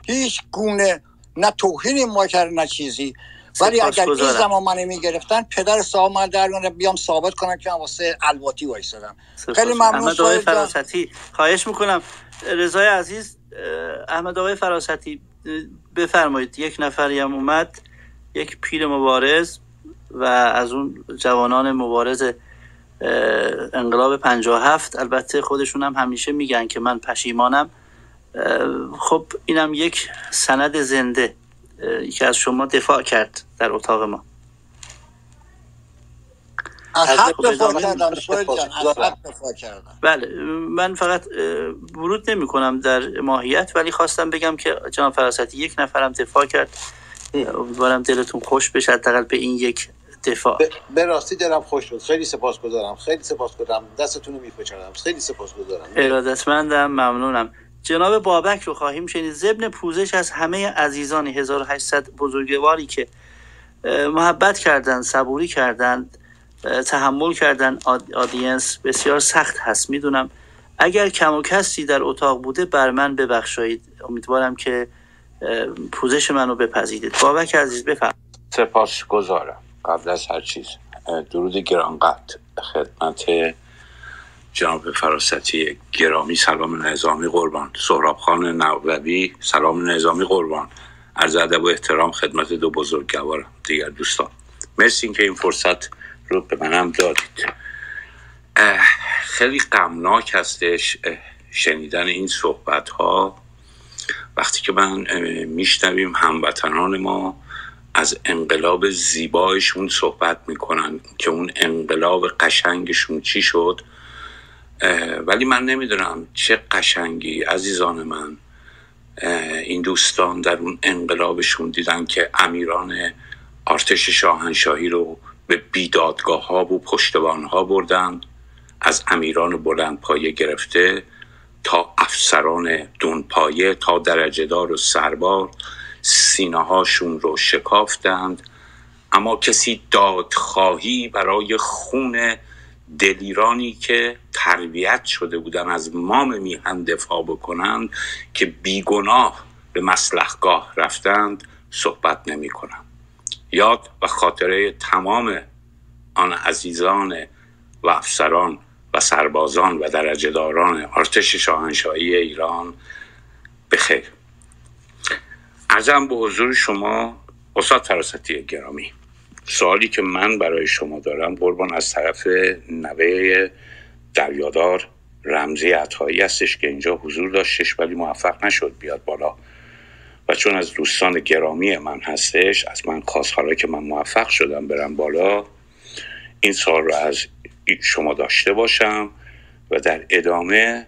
هیچ گونه نه توهین ما کرد نه چیزی. ولی اگر این زمان منو می‌گرفتن پدر صاحب من در بیام ثابت کنم که من واسه الواتی وایسادم. خیلی ممنون احمد آقای فراستی خواهش می‌کنم. رضای عزیز احمد آقای فراستی بفرمایید. یک نفری هم اومد یک پیر مبارز و از اون جوانان مبارز انقلاب 57 البته خودشون هم همیشه میگن که من پشیمانم. خب اینم یک سند زنده که از شما دفاع کرد در اتاق ما. از حق دفاع کردم بله من فقط ورود نمی کنم در ماهیت ولی خواستم بگم که جناب فراستی یک نفرم دفاع کرد. امیدوارم دلتون خوش بشه حداقل به این یک دفاع به راستی دلم خوش شد. خیلی سپاسگزارم. خیلی سپاسگزارم. دستتون رو میپچرم خیلی سپاسگزارم. ارادتمندم. ممنونم. جناب بابک رو خواهیم شنید. زبن پوزش از همه عزیزان 1800 بزرگواری که محبت کردند صبوری کردند تحمل کردن آدینس بسیار سخت هست. می‌دونم. اگر کم و کسی در اتاق بوده بر من ببخشایید. امیدوارم که پوزش منو بپذیرید. بابک عزیز بفرم سپاس گذارم قبل از هر چیز. درود گرانقدر خدمت جناب فراستی گرامی. سلام نظامی قربان. سهراب خان نووی سلام نظامی قربان. عرض ادب و احترام خدمت دو بزرگوارم دیگر دوستان. مرسی که این فرصت رو به منم دادید. خیلی غمناک هستش شنیدن این صحبت ها وقتی که من میشنویم هموطنان ما از انقلاب زیبایشون صحبت می‌کنن که اون انقلاب قشنگشون چی شد؟ ولی من نمی‌دونم چه قشنگی عزیزان من. این دوستان در اون انقلابشون دیدن که امیران ارتش شاهنشاهی رو به بیدادگاه ها و پشتبان ها بردند از امیران بلند پایه گرفته تا افسران پایه تا درجه دار و سربار. سینه هاشون رو شکافتند. اما کسی دادخواهی برای خون دلیرانی که تربیت شده بودن از مام میهن دفاع بکنند که بیگناه به مسلحگاه رفتند صحبت نمی کنند یاد و خاطره تمام آن عزیزان و افسران و سربازان و درجهداران ارتش شاهنشاهی ایران. بخیر. ارزم به حضور شما استاد فراستی گرامی. سوالی که من برای شما دارم قربان از طرف نوه دریادار رمزی عطایی هستش که اینجا حضور داشتش ولی موفق نشد بیاد بالا. و چون از دوستان گرامی من هستش از من خواست حالا که من موفق شدم برم بالا این سال رو از شما داشته باشم و در ادامه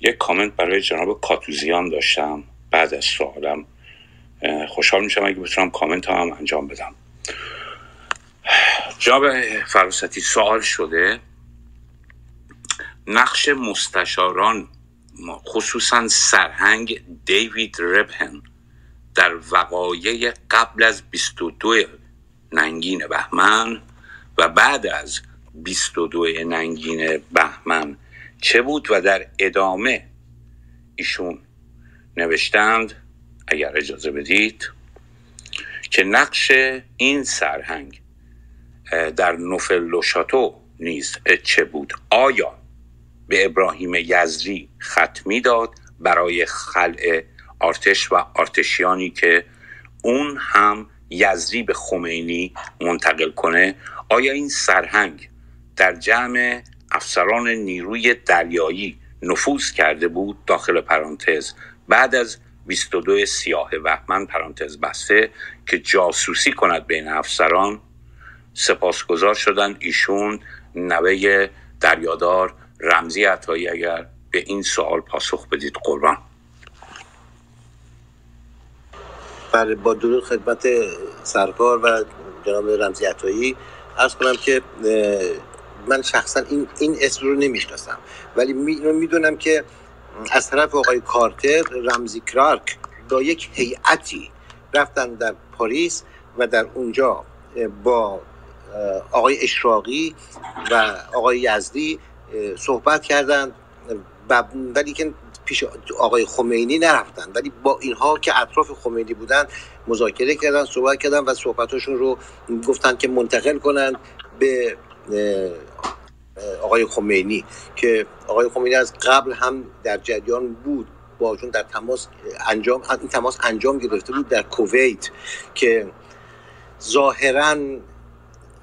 یک کامنت برای جناب کاتوزیان داشتم بعد از سوالم خوشحال میشم اگه بتونم کامنت هم انجام بدم. جناب فراستی سوال شده. نقش مستشاران خصوصا سرهنگ دیوید ربهن در وقایع قبل از 22 ننگین بهمن و بعد از 22 ننگین بهمن چه بود و در ادامه ایشون نوشتند؟ اگر اجازه بدید که نقش این سرهنگ در نوفل شاتو نیز چه بود. آیا به ابراهیم یزری خط داد برای خلع آرتش و آرتشیانی که اون هم یزری به خمینی منتقل کنه؟ آیا این سرهنگ در جمع افسران نیروی دریایی نفوذ کرده بود داخل پرانتز؟ بعد از 22 سیاه بهمن پرانتز بسته که جاسوسی کند بین افسران سپاسگزار شدن ایشون نوه دریادار رمزی عطایی. اگر به این سوال پاسخ بدید قربان. بله با درود خدمت سرکار و جناب رمزی عطایی. ارز کنم که من شخصا این, این اسم رو نمی‌شناسم. ولی می‌دونم که از طرف آقای کارتر رمزی کرارک با یک هیئتی رفتن در پاریس و در اونجا با آقای اشراقی و آقای یزدی صحبت کردند ولی که پیش آقای خمینی نرفتن ولی با اینها که اطراف خمینی بودن مذاکره کردن صحبت کردن و صحبتاشون رو گفتن که منتقل کنن به آقای خمینی که آقای خمینی از قبل هم در جریان بود باشون در تماس انجام این تماس انجام گرفته بود در کویت که ظاهرا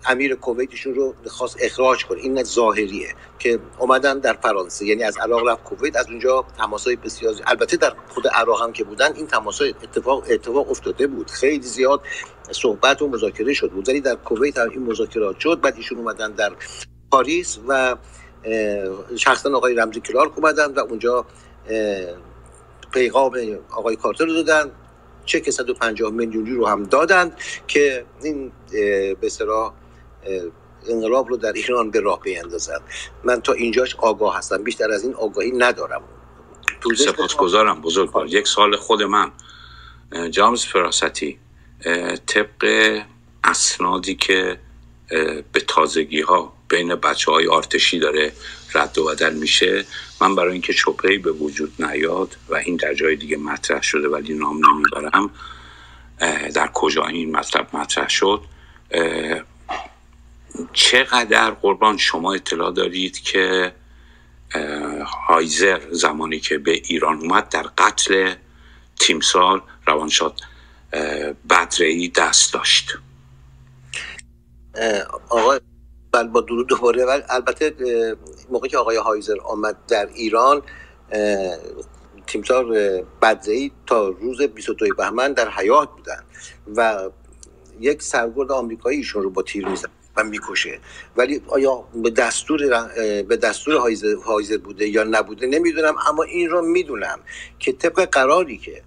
امیر کویتشون رو خواست اخراج کنه. این ظاهریه که اومدن در فرانسه یعنی از عراق رفت کویت. از اونجا های بسیار البته در خود عراق هم که بودن این های اتفاق اتفاق افتاده بود. خیلی زیاد صحبت و مذاکره شد. بود ولی در کویت هم این مذاکرات شد. بعد ایشون اومدن در پاریس و شخصا آقای رمزی کلارک اومدن و اونجا پیغام آقای کارتر رو دادن. چک 150 میلیونی رو هم دادن که این به انقلاب رو در ایران به راه بیندازن. من تا اینجاش آگاه هستم. بیشتر از این آگاهی ندارم. سپاسگزارم بزرگوار. یک سال خود من. جامز فراستی طبق اسنادی که به تازگی ها بین بچه های آرتشی داره رد و بدل میشه. من برای اینکه چوپهی به وجود نیاد و این در جای دیگه مطرح شده ولی نام نمی‌برم در کجا این مطلب مطرح شد چقدر قربان شما اطلاع دارید که هایزر زمانی که به ایران اومد در قتل تیمسال روانشاد بدرهی دست داشت؟ آقای بل با درود دوباره. البته موقعی که آقای هایزر آمد در ایران تیمسار بدرهی تا روز 22 بهمن در حیات بودن و یک سرگرد آمریکایی ایشون رو با تیر میزن و می‌کشه. ولی آیا به دستور به دستور هایزر بوده یا نبوده نمی‌دونم اما این رو می‌دونم که طبق قراری که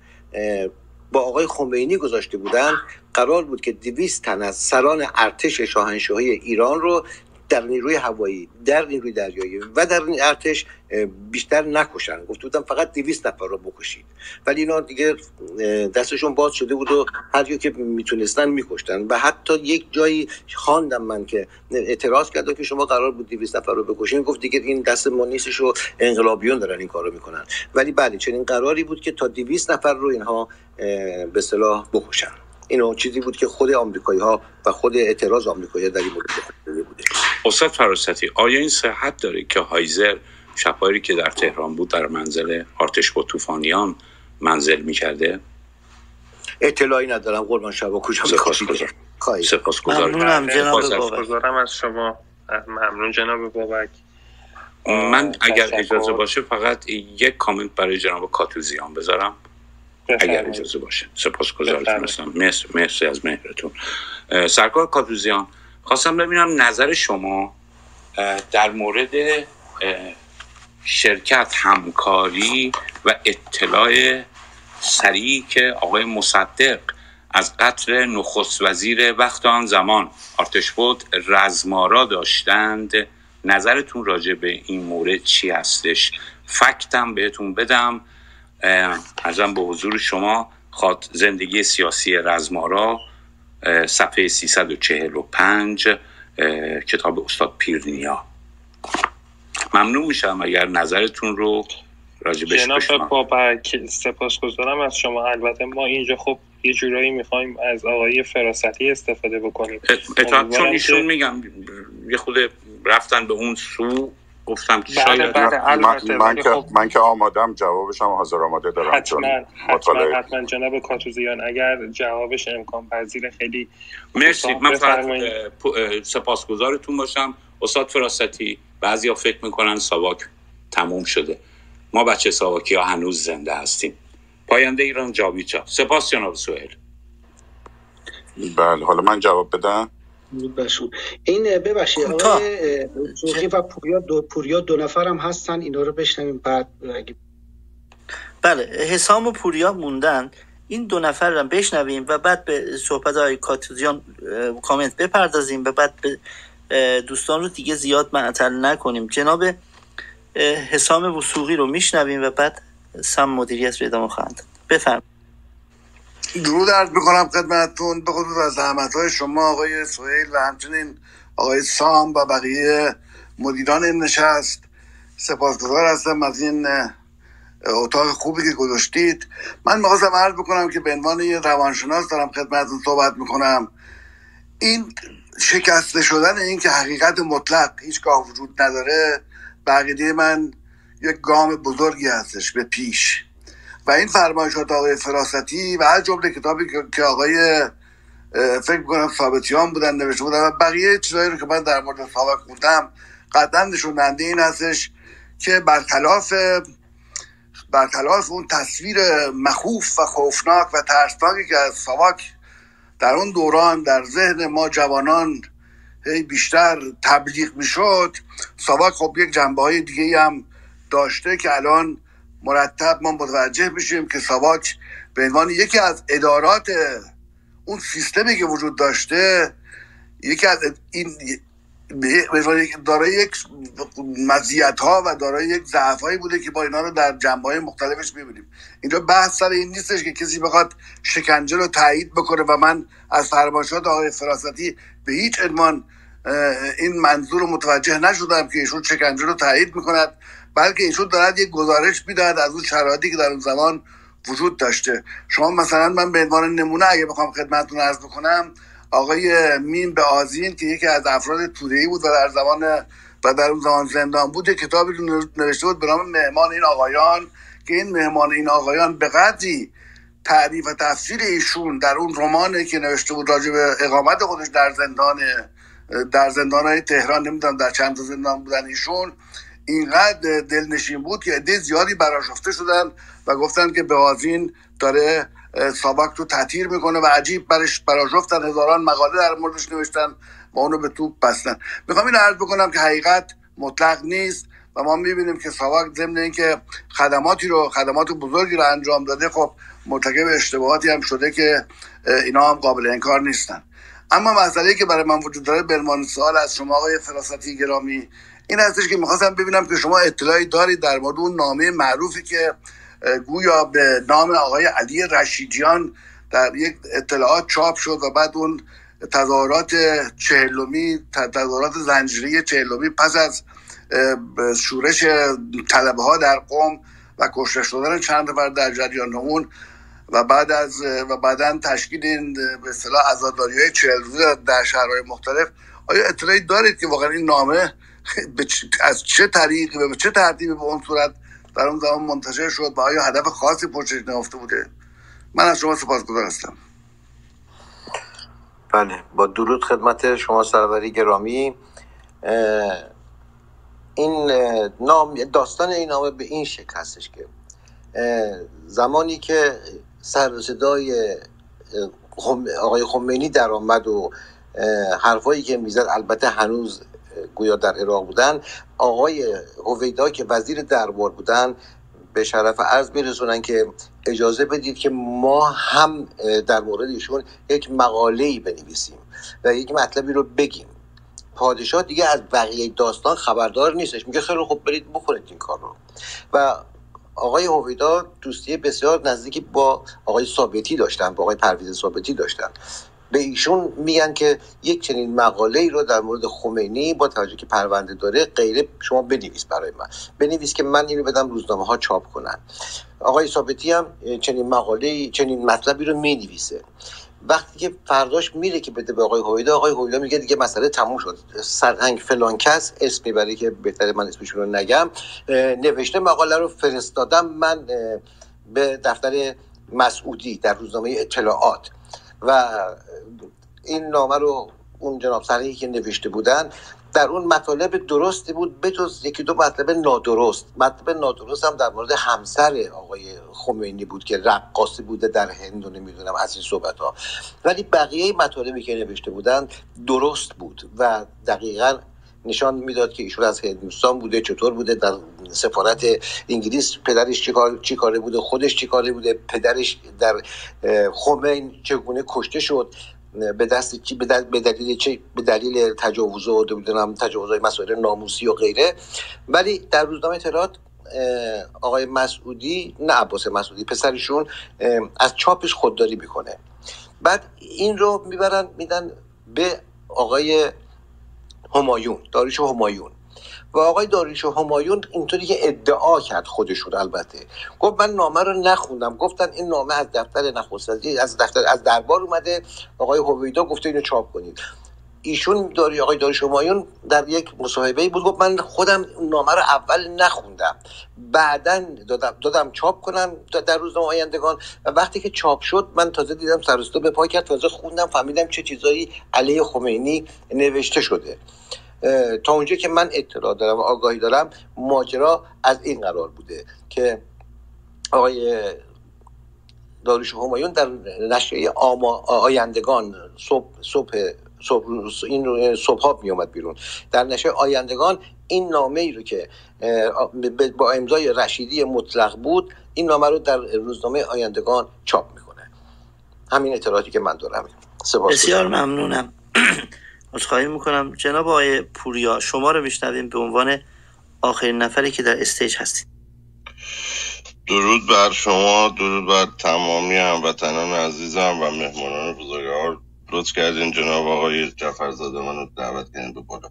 با آقای خمینی گذاشته بودن قرار بود که دویست تن از سران ارتش شاهنشاهی ایران رو در نیروی هوایی در نیروی دریایی و در ارتش بیشتر نکشن. گفته بودم فقط 200 نفر رو بکشید. ولی اینا دیگه دستشون باز شده بود و هر که می‌تونستن میکشتن. و حتی یک جایی خواندم من که اعتراض کرد که شما قرار بود 200 نفر رو بکشین. گفت دیگه این دست ما نیستش و انقلابیون دارن این کارو می‌کنن. ولی بله چنین قراری بود که تا 200 نفر رو اینها به صلاح بکشن. اینو چیزی بود که خود آمریکایی ها و خود اعتراض آمریکایی در این مورد بوده. استاد فراستی آیا این صحت داره که هایزر شپایی که در تهران بود در منزل آرتش با طوفانیان منزل می‌کرده؟ اطلاعی ندارم. قربان شبا کجا سپاسگزارم. ممنونم جناب سپاسگزارم از شما. ممنون جناب بابک. من اگر اجازه باشه فقط یک کامنت برای جناب کاتوزیان بذارم. اگر اجازه باشه. سپاسگزارتون هستم. مرسی از مهرتون. سرکار کاتوزیان خواستم ببینم نظر شما در مورد شرکت همکاری و اطلاع سریعی که آقای مصدق از قتل نخست وزیر وقت آن زمان آرتش بود رزمارا داشتند نظرتون راجع به این مورد چی هستش؟ فکتم بهتون بدم. ارزم به حضور شما خواد زندگی سیاسی رزمارا صفحه 345 کتاب استاد پیرنیا. ممنون میشم اگر نظرتون رو راجبش جناب بابک سپاسگزارم از شما. البته ما اینجا خب یه جورایی می‌خوایم از آقای فراستی استفاده بکنیم. اتفاق چون ایشون میگم یه خود رفتن به اون سو گفتم که بله شاید بله من, من, که, خب من که آمادم جوابشم حاضر آماده دارم حتما چون حتما, حتما جناب کاتوزیان اگر جوابش امکان پذیر خیلی مرسی. من فقط سپاسگزارتون باشم. استاد فراستی بعضی فکر می‌کنن ساواک تموم شده. ما بچه ساواکی ها هنوز زنده هستیم. پاینده ایران جاویچا سپاس جناب سوهل بله حالا من جواب بدم. بشون این ببخشید آقای سوخی و پوریا دو, پوریا دو نفر هم هستن اینا رو بشنویم بعد بله حسام و پوریا موندن. این دو نفر رو بشنویم و بعد به صحبت های کاتوزیان کامنت بپردازیم و بعد به دوستان رو دیگه زیاد معطل نکنیم. جناب حسام وسوقی رو میشنویم و بعد سم مدیریت رو ادامه خواهند بفرمایید. درود عرض می‌کنم خدمتتون به خصوص از زحمت های شما آقای سوهیل و همچنین آقای سام و بقیه مدیران این نشست سپاسگزار هستم از این اتاق خوبی که گذاشتید. من می‌خواستم عرض بکنم که به عنوان یه روانشناس دارم خدمتتون صحبت می‌کنم. این شکسته شدن این که حقیقت مطلق هیچگاه وجود نداره بقیده من یک گام بزرگی هستش به پیش. و این فرمایشات آقای فراستی و هر جمله کتابی که آقای فکر کنم ثابتیان بودن نوشته بودن و بقیه چیزایی رو که من در مورد سابق خوندم قدم نشون این هستش که برخلاف برخلاف اون تصویر مخوف و خوفناک و ترسناکی که از ساواک در اون دوران در ذهن ما جوانان هی بیشتر تبلیغ می‌شد ساواک خب یک جنبه های دیگه هم داشته که الان مرتب ما متوجه بشیم که ساواک به عنوان یکی از ادارات اون سیستمی که وجود داشته یکی از این دارای یک مزیت ها و دارای یک ضعف هایی بوده که با اینا رو در جنبه های مختلفش ببینیم اینجا بحث سر این نیستش که کسی بخواد شکنجه رو تایید بکنه و من از فرمایشات آقای فراستی به هیچ عنوان این منظور رو متوجه نشدم که ایشون شکنجه رو تایید می‌کند. بلکه ایشون دارد یک گزارش می‌دهد از اون شرایطی که در اون زمان وجود داشته. شما مثلا من به عنوان نمونه اگه بخوام خدمتتون عرض بکنم آقای مین به آزین که یکی از افراد توده بود و در زمان و در اون زمان زندان بود کتابی رو نوشته بود به نام مهمان این آقایان که این مهمان این آقایان به قدری تعریف و تفسیر ایشون در اون رمانی که نوشته بود راجع به اقامت خودش در زندان در زندان های تهران نمی‌دونم در چند زندان بودن ایشون اینقدر دلنشین بود که عده زیادی براشفته شدن و گفتن که بهازین داره ساواک رو تطهیر می‌کنه و عجیب برش براشفتن هزاران مقاله در موردش نوشتن و اونو به توپ بستن. می‌خوام این عرض بکنم که حقیقت مطلق نیست و ما می‌بینیم که ساواک ضمن اینکه خدماتی رو خدمات بزرگی رو انجام داده خب مرتکب اشتباهاتی هم شده که اینا هم قابل انکار نیستن. اما مسئله که برای من وجود داره برمان سوال از شما آقای فراستی گرامی این هستش که می‌خواستم ببینم که شما اطلاعی دارید در مورد اون نامه معروفی که گویا به نام آقای علی رشیدیان در یک اطلاعات چاپ شد و بعد اون تظاهرات چهلومی تظاهرات زنجیری چهلومی پس از شورش طلبه ها در قوم و کشته شدن چند نفر در جریان اون و بعد از و بعدا تشکیل این به اصطلاح عزاداری های چهل روزه در شهرهای مختلف. آیا اطلاعی دارید که واقعا این نامه از چه طریقی و به چه ترتیبی به اون صورت در اون زمان منتشر شد و آیا هدف خاصی پشتش نهفته بوده؟ من از شما سپاسگزار هستم. بله با درود خدمت شما سروری گرامی. این نام داستان این نامه به این شکل هستش که زمانی که سر صدای آقای خمینی در آمد و حرفایی که می‌زد البته هنوز گویا در عراق بودن آقای هویدا که وزیر دربار بودن به شرف عرض میرسونن که اجازه بدید که ما هم در مورد ایشون یک مقاله ای بنویسیم و یک مطلبی رو بگیم. پادشاه دیگه از بقیه داستان خبردار نیستش. میگه خیلی خوب برید بکنید این کار رو. و آقای هویدا دوستی بسیار نزدیکی با آقای ثابتی داشتن با آقای پرویز ثابتی داشتن. به ایشون میگن که یک چنین مقاله ای رو در مورد خمینی با توجه که پرونده داره غیره شما بنویس برای من. بنویس که من اینو بدم روزنامه ها چاپ کنن. آقای ثابتی هم چنین مقاله چنین مطلبی رو می‌نویسه. وقتی که فرداش میره که بده به آقای هویدا آقای هویدا میگه دیگه مسئله تموم شد. سرهنگ فلان کس اسمی برای که بهتره من اسمشون رو نگم نوشته مقاله رو فرستادم. من به دفتر مسعودی در روزنامه اطلاعات. و این نامه رو اون جناب سرهی که نوشته بودن در اون مطالب درستی بود بجز یکی دو مطلب نادرست. مطلب نادرست هم در مورد همسر آقای خمینی بود که رقاصی بوده در هند و نمی‌دونم از این صحبت ها. ولی بقیه مطالبی که نوشته بودن درست بود و دقیقا نشان می‌داد که ایشون از هندوستان بوده چطور بوده در سفارت انگلیس پدرش چی کاره بوده خودش چی کاره بوده پدرش در خمین چگونه کشته شد به دست چی به دلیل چه به دلیل تجاوز و نمی‌دونم تجاوزهای مسائل ناموسی و غیره. ولی در روزنامه اطلاعات آقای مسعودی نه عباس مسعودی پسرشون از چاپش خودداری می‌کنه. بعد این رو می‌برن میدن به آقای همایون داریش همایون. و آقای داریوش و همایون اینطوری که ادعا کرد خودشون البته. گفت من نامه رو نخوندم. گفتن این نامه از دفتر نخست از دفتر از دربار اومده. آقای هویدا گفته اینو چاپ کنید. ایشون داری آقای داری شمایون در یک مصاحبه بود گفت من خودم نامه رو اول نخوندم. بعدا دادم, دادم چاپ کنم در روز آیندگان و وقتی که چاپ شد من تازه دیدم سرستو به پای کرد تازه خوندم فهمیدم چه چیزایی علیه خمینی نوشته شده. تا اونجا که من اطلاع دارم و آگاهی دارم ماجرا از این قرار بوده که آقای داروش همایون در نشریه آیندگان صبح, صبح صبح این صبح ها می اومد بیرون. در نشه آیندگان این نامه ای رو که با امضای رشیدی مطلق بود این نامه رو در روزنامه آیندگان چاپ می‌کنه. همین اطلاعاتی که من دارم. بسیار ممنونم. خواهی می‌کنم. جناب آقای پوریا شما رو میشنویم به عنوان آخرین نفری که در استیج هستید. درود بر شما درود بر تمامی هموطنان عزیزم و مهمانان بزرگوار لطف کردین جناب آقای جعفرزاده منو دعوت کردین به بالا.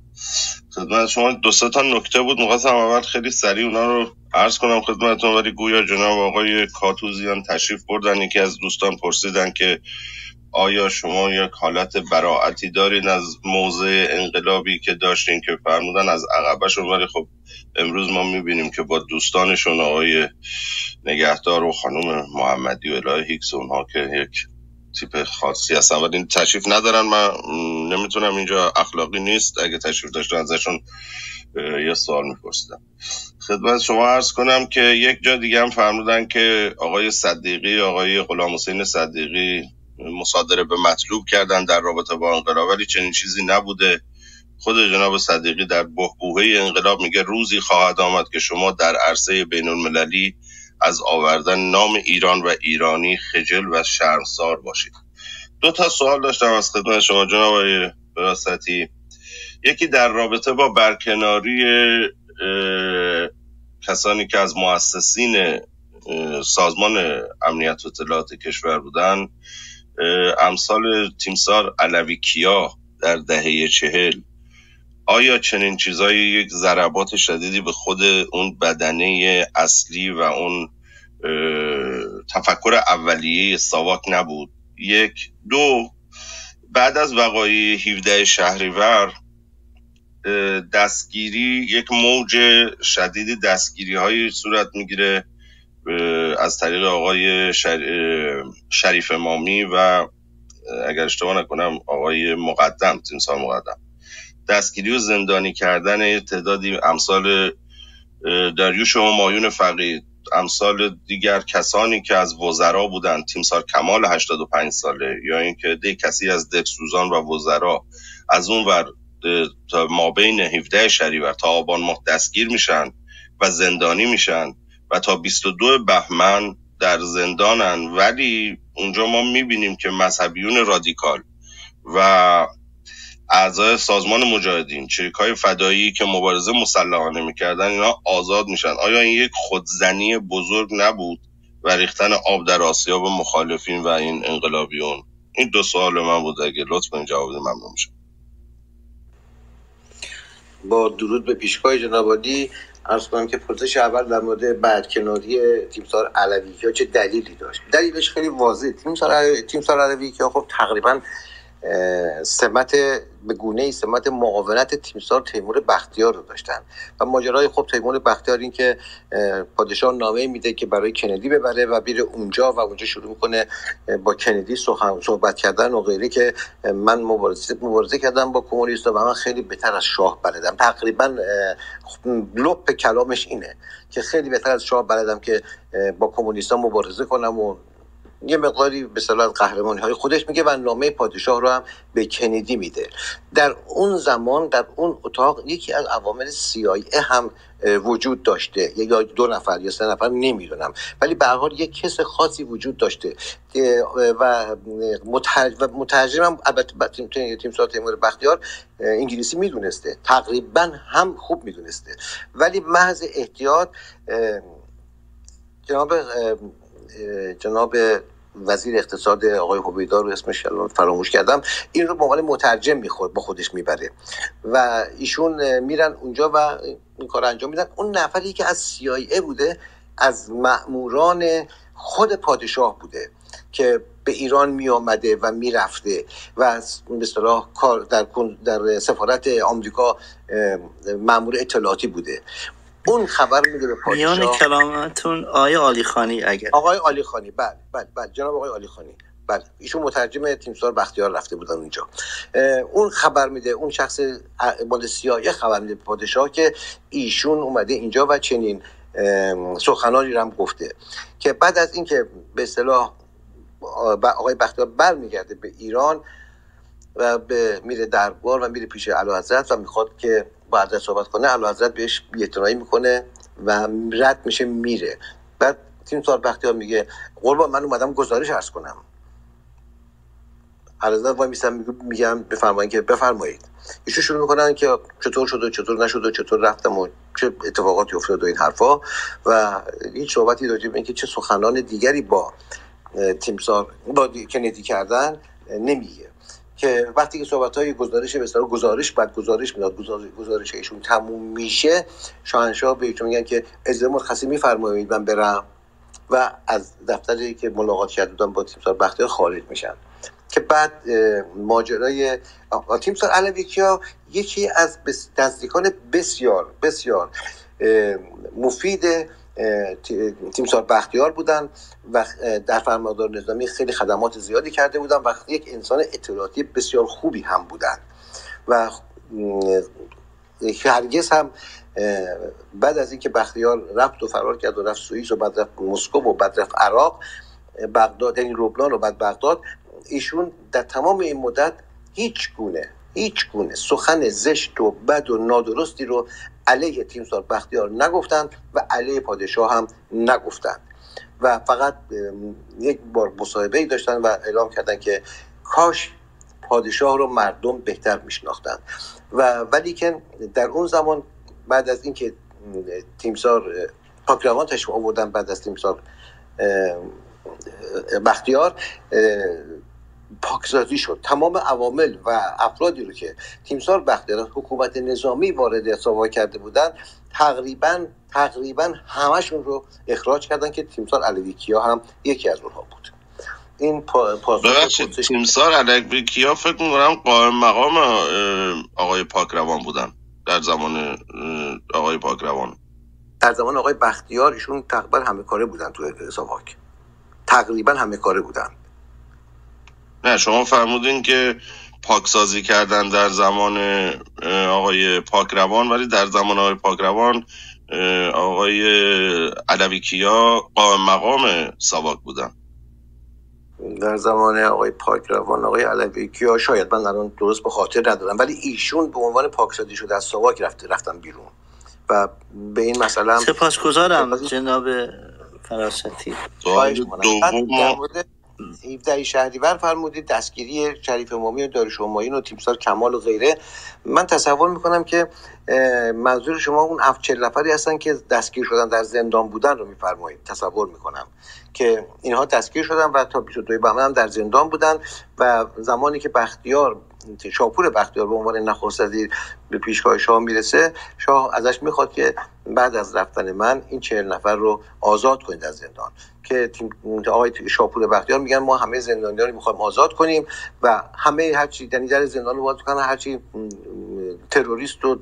خدمت شما دو تا نکته بود می‌خواستم اول خیلی سریع اونا رو عرض کنم خدمتتون ولی گویا جناب آقای کاتوزیان تشریف بردن یکی از دوستان پرسیدن که آیا شما یک حالت براعتی دارین از موضع انقلابی که داشتین که فرمودن از عقبشون؟ ولی خب امروز ما می‌بینیم که با دوستانشون آقای نگهدار و خانم محمدی و الهی هیکس اونها که یک تیپ خاصی هستن. ولی تشریف ندارن. من نمی‌تونم اینجا اخلاقی نیست. اگه تشریف داشتن ازشون یه سوال میپرسیدم. خدمت شما عرض کنم که یک جا دیگه هم فرمودن که آقای صدیقی آقای غلام حسین صدیقی مصادره به مطلوب کردن در رابطه با انقلاب ولی چنین چیزی نبوده. خود جناب صدیقی در بحبوهه انقلاب میگه روزی خواهد آمد که شما در عرصه بین المللی از آوردن نام ایران و ایرانی خجل و شرمسار باشید. دو تا سوال داشتم از خدمت شما جناب براستی یکی در رابطه با برکناری کسانی که از مؤسسین سازمان امنیت و اطلاعات کشور بودن امثال تیمسار علوی کیا در دهه چهل. آیا چنین چیزایی یک ضربات شدیدی به خود اون بدنه اصلی و اون تفکر اولیه ساواک نبود؟ یک. دو. بعد از وقایع 17 شهریور دستگیری یک موج شدید دستگیری های صورت می‌گیره از طریق آقای شریف مامی و اگر اشتباه نکنم آقای مقدم تیمسار مقدم. دستگیری و زندانی کردن تعدادی امثال دریوش و مایون فقید. امثال دیگر کسانی که از وزرا بودند تیمسار کمال 85 ساله یا اینکه ده کسی از دلسوزان و وزرا. از اون ور تا ما بین 17 شهریور تا آبان ماه دستگیر میشن و زندانی میشن. و تا 22 بهمن در زندانن. ولی اونجا ما می‌بینیم که مذهبیون رادیکال و اعضای سازمان مجاهدین چریک های فدایی که مبارزه مسلحانه می‌کردن اینا آزاد میشن. آیا این یک خودزنی بزرگ نبود و ریختن آب در آسیاب مخالفین و این انقلابیون؟ این دو سوال من بود. اگه لطف کنید جواب ممنون میشم. با درود به پیشگاه جنابادی ارز کنم که پرسش اول در مورد برکناری تیمسار علوی یا چه دلیلی داشت؟ دلیلش خیلی واضح. تیمسار تیمسار علوی که خب تقریبا سمت به گونه ای سمت معاونت تیمسار تیمور بختیار رو داشتن. و ماجرای خب تیمور بختیار این که پادشاه نامه میده که برای کندی ببره و بیره اونجا و اونجا شروع می‌کنه با کندی صحبت کردن و غیره که من مبارزه, مبارزه کردم با کمونیست و من خیلی بهتر از شاه بلدم. تقریبا لپ کلامش اینه که خیلی بهتر از شاه بلدم که با کمونیستا مبارزه کنم و یه مقداری به صلاح قهرمانی های خودش میگه و نامه پادشاه رو هم به کندی میده. در اون زمان در اون اتاق یکی از عوامل سیایی هم وجود داشته. یا دو نفر یا سه نفر نمی‌دونم. ولی به حال یک کس خاصی وجود داشته. و مترجم هم البته تیم سال تیمور بختیار انگلیسی می‌دونسته. تقریبا هم خوب می‌دونسته. ولی محض احتیاط جناب جناب وزیر اقتصاد آقای هویدا رو اسمش فراموش کردم این رو به عنوان مترجم می‌خورد با خودش می‌بره. و ایشون میرن اونجا و این کار انجام میدن. اون نفری که از CIA بوده از مأموران خود پادشاه بوده که به ایران می آمده و می‌رفته و به کار در, در سفارت آمریکا مأمور اطلاعاتی بوده. اون خبر میده به پادشاه. میان کلامتون آقای آلی خانی اگر. آقای آلی خانی بله بله بله جناب آقای آلی خانی بله ایشون مترجم تیمسار بختیار رفته بودن اونجا. اون خبر میده اون شخص مال سیاه خبر میده به پادشاه که ایشون اومده اینجا و چنین سخنانی رو هم گفته. که بعد از اینکه به اصطلاح آقای بختیار برمیگرده به ایران و به میره دربار و میره پیش اعلی حضرت و می‌خواد که با حضرت صحبت کنه اعلی حضرت بهش بی‌اعتنایی می‌کنه و رد میشه میره. بعد تیم سال بختیار میگه قربان من اومدم گزارش ارز کنم. حضرت وای میسم میگم بفرمایید که بفرمایید. ایشون شروع می‌کنن که چطور شده چطور نشده چطور رفتم و چه اتفاقاتی افتاد و این حرفا. و هیچ صحبتی راجع به اینکه چه سخنان دیگری با تیمسار با کندی کردن نمیگه. که وقتی که صحبت های گزارش به گزارش بعد گزارش می‌داد گزارش ایشون تموم میشه شاهنشاه به ایشون میگن که اجازه مرخصی میفرمایید من برم و از دفتری که ملاقات کرده بودن با تیمسار بختیار خارج میشن. که بعد ماجرای تیمسار علوی کیا یکی از نزدیکان بسیار بسیار مفید تیمسار بختیار بودن و در فرماندار نظامی خیلی خدمات زیادی کرده بودن و یک انسان اطلاعاتی بسیار خوبی هم بودن. و هرگز هم بعد از اینکه بختیار رفت و فرار کرد و رفت سوئیس و بعد رفت مسکو و بعد رفت عراق بغداد یعنی لبنان و بعد بغداد ایشون در تمام این مدت هیچ گونه هیچ گونه سخن زشت و بد و نادرستی رو علیه تیمسار بختیار نگفتند و علیه پادشاه هم نگفتند. و فقط یک بار مصاحبه داشتن و اعلام کردن که کاش پادشاه رو مردم بهتر میشناختند. و ولی که در اون زمان بعد از اینکه تیمسار پاکروان تشریف آوردن بعد از تیمسار بختیار پاکسازی شد. تمام عوامل و افرادی رو که تیمسار بختیار حکومت نظامی وارد ساوا کرده بودن تقریبا تقریبا همشون رو اخراج کردن که تیمسار الویکیا هم یکی از اونها بود. این پا... تیمسار الویکیا فکر می‌کنم قائم مقام آقای پاکروان بودن. در زمان آقای پاکروان. در زمان آقای بختیار ایشون تقریبا همه کاره بودن تو ساواک تقریبا همه کاره بودن. نه شما فرمودین که پاکسازی کردن در زمان آقای پاکروان ولی در زمان آقای پاکروان آقای علوی کیا قائم مقام ساواک بودن. در زمان آقای پاکروان آقای علوی کیا شاید من الان درست به خاطر ندارم ولی ایشون به عنوان پاکسازی شده از ساواک رفته رفتن بیرون. و به این مسئله سپاسگزارم جناب فراستی. دوم 17 شهریور فرمودید دستگیری شریف امامی و داروش همایون و تیمسار کمال و غیره. من تصور می‌کنم که منظور شما اون چل نفری هستن که دستگیر شدن در زندان بودن رو میفرمایید. تصور می‌کنم که اینها دستگیر شدن و تا 22 بهمن هم در زندان بودن و زمانی که بختیار شاپور بختیار به عنوان نخست وزیر به پیشگاه شاه می‌رسه شاه ازش می‌خواد که بعد از رفتن من این چهل نفر رو آزاد کنید از زندان. که آقای شاپور بختیار میگن ما همه زندانیان رو می‌خوایم آزاد کنیم و همه هرچی یعنی در زندان رو باز کنن هرچی تروریست و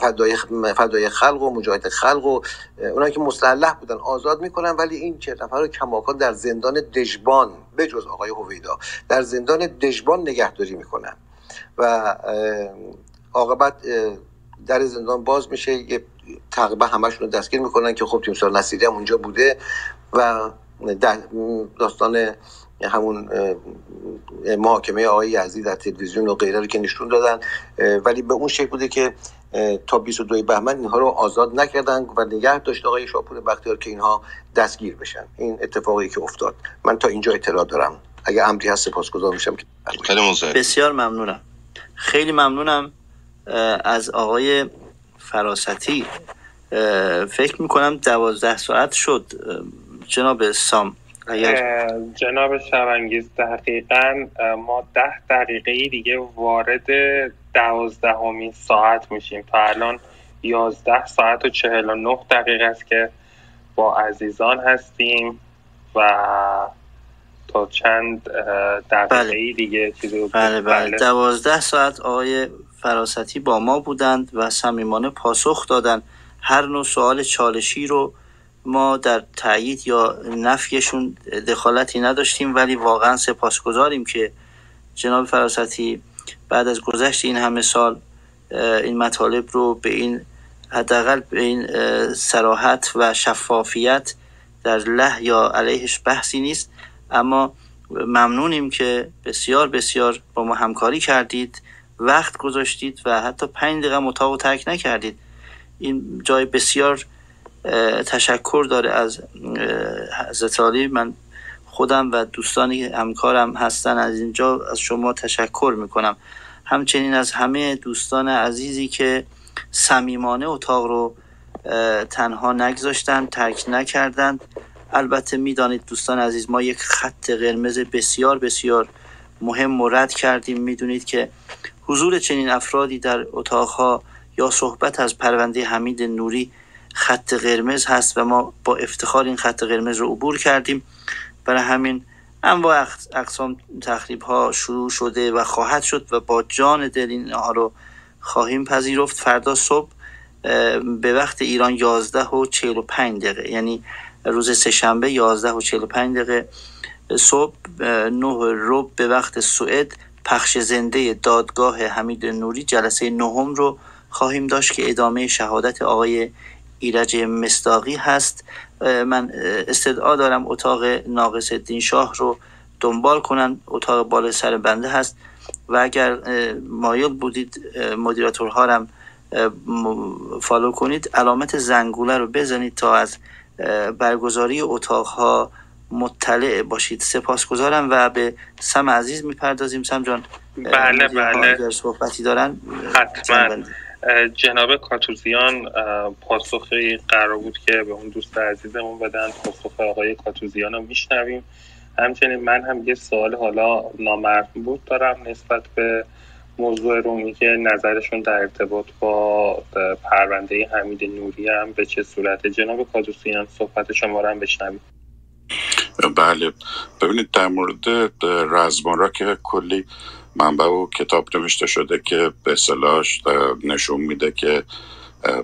فدای فدای خلق و مجاهد خلق و اونایی که مسلح بودن آزاد می‌کنن. ولی این چه نفر رو کماکان در زندان دژبان بجز آقای هویدا در زندان دژبان نگهداری می‌کنن. و عاقبت در زندان باز میشه یه تقریبا همشون رو دستگیر می‌کنن که خب تیمسار نصیری هم اونجا بوده و داستان همون محاکمه آقای یزدی در تلویزیون و غیره رو که نشون دادن ولی به اون شکل بوده که تا 22 بهمن اینها رو آزاد نکردن و نگه داشت آقای شاپور بختیار که اینها دستگیر بشن. این اتفاقی که افتاد. من تا اینجا اطلاع دارم. اگه امری هست سپاسگزار میشم که بسیار ممنونم. خیلی ممنونم از آقای فراستی فکر می‌کنم دوازده ساعت شد جناب سام جناب شبانگیز دقیقا ما ده دقیقه دیگه وارد دوازدهمین ساعت میشیم تا الان یازده ساعت و چهل و نه دقیقه است که با عزیزان هستیم و تا چند دقیقه بله. دیگه بله بله, بله. دوازده ساعت آقای فراستی با ما بودند و صمیمانه پاسخ دادند. هر نوع سوال چالشی رو ما در تایید یا نفیشون دخالتی نداشتیم ولی واقعا سپاسگزاریم که جناب فراستی بعد از گذشت این همه سال این مطالب رو به این حداقل به این سراحت و شفافیت در له یا علیهش بحثی نیست. اما ممنونیم که بسیار بسیار با ما همکاری کردید. وقت گذاشتید و حتی پنج دقیقه اتاق ترک نکردید. این جای بسیار تشکر داره از حضرت علی من خودم و دوستانی همکارم هستن از اینجا از شما تشکر می‌کنم. همچنین از همه دوستان عزیزی که صمیمانه اتاق رو تنها نگذاشتن ترک نکردند البته می‌دانید دوستان عزیز ما یک خط قرمز بسیار بسیار مهم و رد کردیم. می‌دونید که حضور چنین افرادی در اتاقها یا صحبت از پرونده حمید نوری خط قرمز هست و ما با افتخار این خط قرمز رو عبور کردیم. برای همین انواع اقسام تخریب ها شروع شده و خواهد شد و با جان دل اینها رو خواهیم پذیرفت. فردا صبح به وقت ایران 11 و 45 دقیقه یعنی روز سهشنبه 11 و 45 دقیقه صبح 9 روب به وقت سوئد پخش زنده دادگاه حمید نوری جلسه نهم رو خواهیم داشت که ادامه شهادت آقای ایرج مستاقی هست. من استدعا دارم اتاق ناقص الدین شاه رو دنبال کنن. اتاق بالا سر بنده هست. و اگر مایل بودید مدیراتورها هم فالو کنید. علامت زنگوله رو بزنید تا از برگزاری اتاقها مطلع باشید. سپاسگزارم و به سم عزیز می‌پردازیم. سم جان بله بله. صحبتی دارن حتما. جناب کاتوزیان پاسخی قرار بود که به اون دوست عزیزمون بدن. پاسخ آقای کاتوزیان رو میشنویم. همچنین من هم یه سوال حالا نامربوط دارم نسبت به موضوع رومی که نظرشون در ارتباط با پرونده حمید نوری هم به چه صورت جناب کاتوزیان صحبت شما رو هم بشنویم. بله. ببینید در مورد رزمارا که کلی منبع و کتاب نوشته شده که به صلاح نشون میده که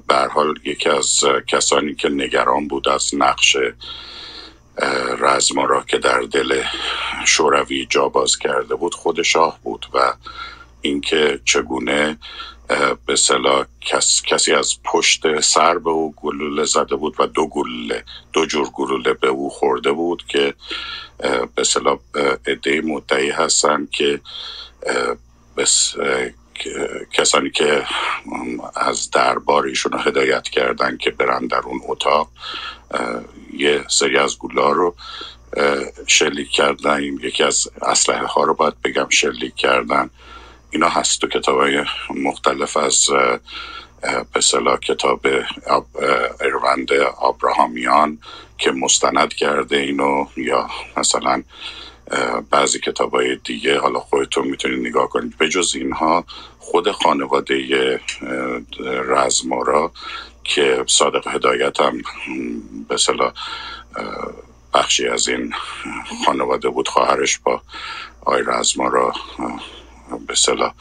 به حال یکی از کسانی که نگران بود از نقش رزمارا که در دل شوروی جا باز کرده بود خود شاه بود و اینکه چگونه به صلاح کس، کسی از پشت سر به او گلوله زده بود و دو گلوله دو جور گلوله به او خورده بود که به صلاح عده مدعی هستن که بس کسانی که از دربار ایشون هدایت کردن که برن در اون اتاق یه سری از گولا رو شلیک کردن یکی از اسلحه ها رو باید بگم شلیک کردن اینا هست تو کتاب های مختلف از به کتاب اروند آبراهامیان که مستند کرده اینو یا مثلا بعضی کتاب های دیگه. حالا خودتون می‌تونید نگاه کنید. به جز اینها خود خانواده رزمارا که صادق هدایت هم به بخشی از این خانواده بود خواهرش با آی رزمارا به صلاح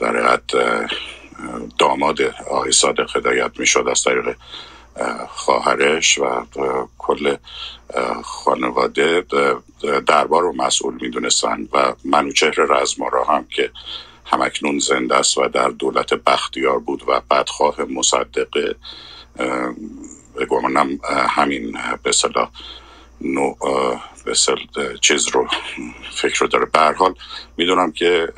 در داماد آقای صادق هدایت می‌شد از طریق خواهرش و کل خانواده دربار رو مسئول می‌دونستن و منوچهر رزمارا هم که همکنون زنده است و در دولت بختیار بود و بدخواه مصدقه بگوانم همین به صلاح نوع چیز رو فکر رو داره. به حال می‌دونم که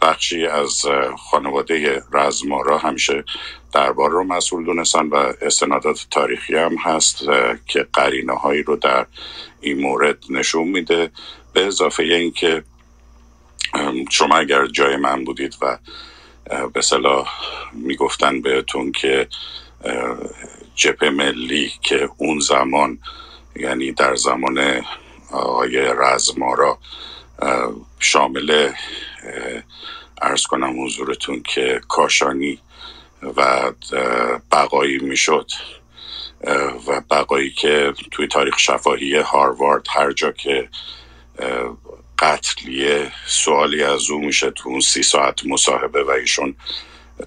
بخشی از خانواده رزمارا همیشه دربار رو مسئول دونستن و استنادات تاریخی هم هست که قرینه هایی رو در این مورد نشون میده. به اضافه اینکه شما اگر جای من بودید و به صلاح می‌گفتن بهتون که جپ ملی که اون زمان یعنی در زمان آقای رزمارا شامل ارز کنم حضورتون که کاشانی و بقایی می‌شد و بقایی که توی تاریخ شفاهی هاروارد هر جا که قتلیه سوالی از او میشه تو اون سی ساعت مصاحبه و ایشون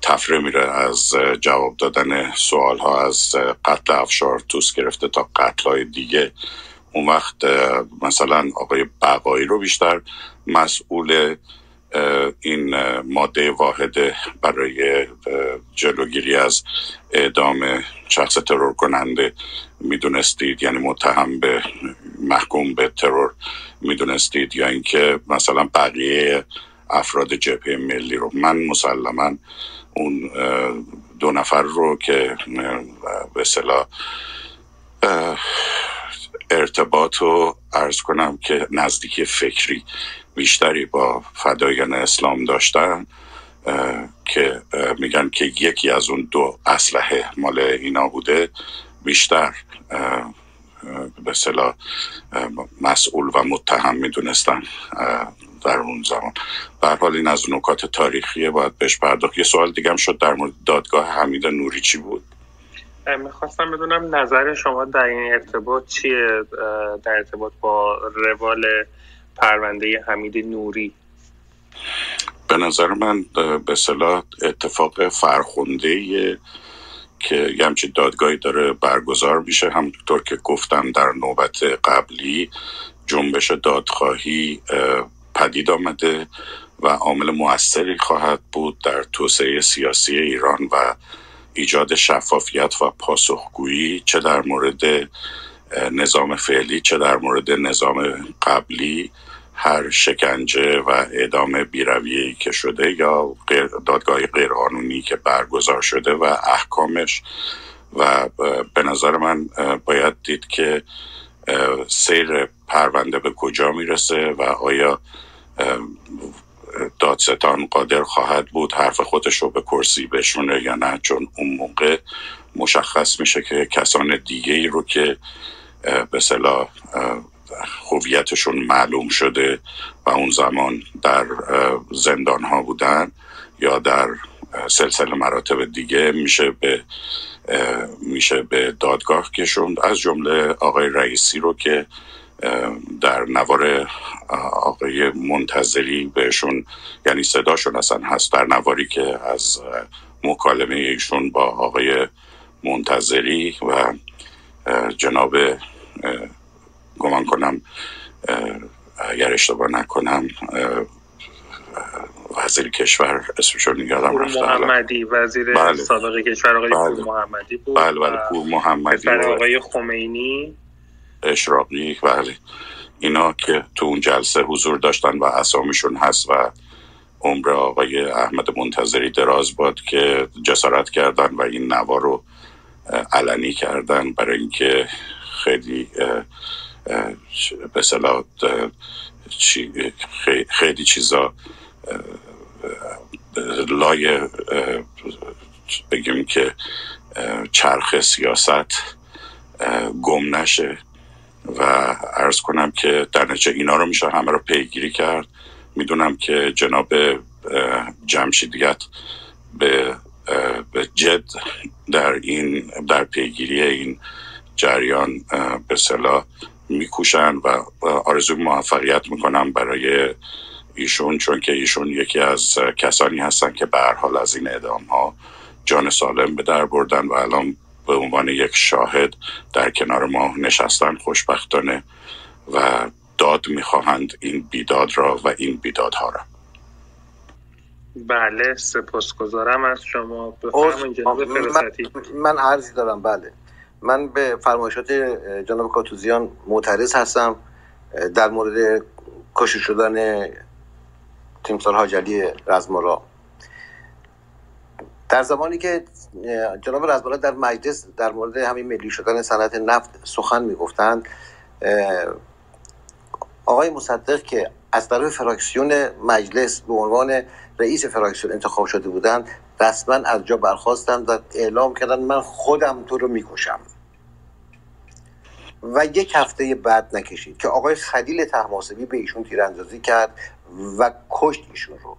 تفره میره از جواب دادن سوال ها از قتل افشار توس گرفته تا قتل های دیگه. اون وقت مثلا آقای بقایی رو بیشتر مسئول این ماده واحد برای جلوگیری از اعدام شخص ترور کننده می‌دونستید؟ یعنی متهم به محکوم به ترور می‌دونستید؟ یا اینکه مثلا بقیه افراد جبهه ملی رو. من مسلما اون دو نفر رو که به صلاح ارتباط رو ارز کنم که نزدیکی فکری بیشتری با فدایان اسلام داشتن که میگن که یکی از اون دو اسلحه مال اینا بوده بیشتر به صلاح مسئول و متهم می‌دونستن در اون زمان. به حال این از نکات تاریخیه باید بهش پرداخت. یه سوال دیگه هم شد در مورد دادگاه حمید نوری چی بود؟ می‌خواستم بدونم نظر شما در این ارتباط چیه؟ در ارتباط با روال پرونده حمید نوری. به نظر من به صلاح اتفاق فرخونده که یه همچین دادگاهی داره برگزار میشه. همطور که گفتم در نوبت قبلی جنبش دادخواهی پدید آمده و عامل موثری خواهد بود در توسعه سیاسی ایران و ایجاد شفافیت و پاسخگویی چه در مورد نظام فعلی چه در مورد نظام قبلی هر شکنجه و اعدام بیرویهی که شده یا دادگاه غیرقانونی که برگزار شده و احکامش. و به نظر من باید دید که سیر پرونده به کجا می‌رسه و آیا دادستان قادر خواهد بود حرف خودش رو به کرسی بشونه یا نه چون اون موقع مشخص میشه که کسان دیگه ای رو که به صلاح هویتشون معلوم شده و اون زمان در زندان ها بودن یا در سلسله مراتب دیگه میشه به میشه به دادگاه کشوند از جمله آقای رئیسی رو که در نوار آقای منتظری بهشون یعنی صداشون اصلا هست در نواری که از مکالمه ایشون با آقای منتظری و جناب گمان کنم اگر اشتباه نکنم وزیر کشور اسمشون یادم رفته محمدی وزیر بله. سابق کشور آقای بله. محمدی بود بله بله پور محمدی آقای خمینی اشراقی بله. اینا که تو اون جلسه حضور داشتن و اسامیشون هست و عمر آقای احمد منتظری دراز باد که جسارت کردن و این نوا رو علنی کردن برای اینکه خیلی به خیلی چیزا لای بگیم که چرخ سیاست گم نشه. و عرض کنم که در نتیجه اینا رو میشه همه رو پیگیری کرد. می‌دونم که جناب جمشیدیت به به جد در این در پیگیری این جریان به صلاح میکوشن و آرزو موفقیت می‌کنم برای ایشون چون که ایشون یکی از کسانی هستن که به حال از این اعدام ها جان سالم به در بردن و الان به عنوان یک شاهد در کنار ما نشستن خوشبختانه و داد می‌خواهند این بیداد را و این بیدادها را. بله سپاسگزارم از شما. من, من عرضی دارم بله. من به فرمایشات جناب کاتوزیان معترض هستم. در مورد کشی شدن تیمسار حاجلی رزمارا در زمانی که جناب رزمارا در مجلس در مورد همین ملی شدن صنعت نفت سخن می‌گفتند آقای مصدق که از طرف فراکسیون مجلس به عنوان رئیس فراکسیون انتخاب شده بودند رسما از جا برخواستند و اعلام کردن من خودم تو رو می‌کشم. و یک هفته بعد نکشید که آقای خلیل تحماسبی به ایشون تیراندازی کرد و کشت ایشون رو.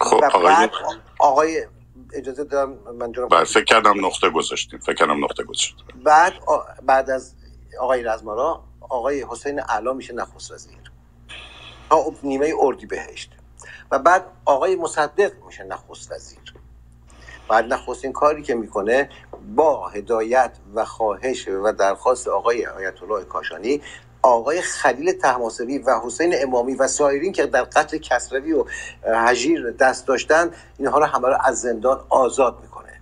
خب آقای آقای اجازه دارم من جناب بله فکر کردم نقطه گذاشتیم فکر کردم نقطه گذاشتیم. بعد آ- بعد از آقای رزمارا آقای حسین علا میشه نخست وزیر. تا نیمه اردی بهشت. و بعد آقای مصدق میشه نخست وزیر. بعد نخستین کاری که می‌کنه با هدایت و خواهش و درخواست آقای آیت الله کاشانی آقای خلیل تحماسبی و حسین امامی و سایرین که در قتل کسروی و هجیر دست داشتن اینها رو همه رو از زندان آزاد می‌کنه.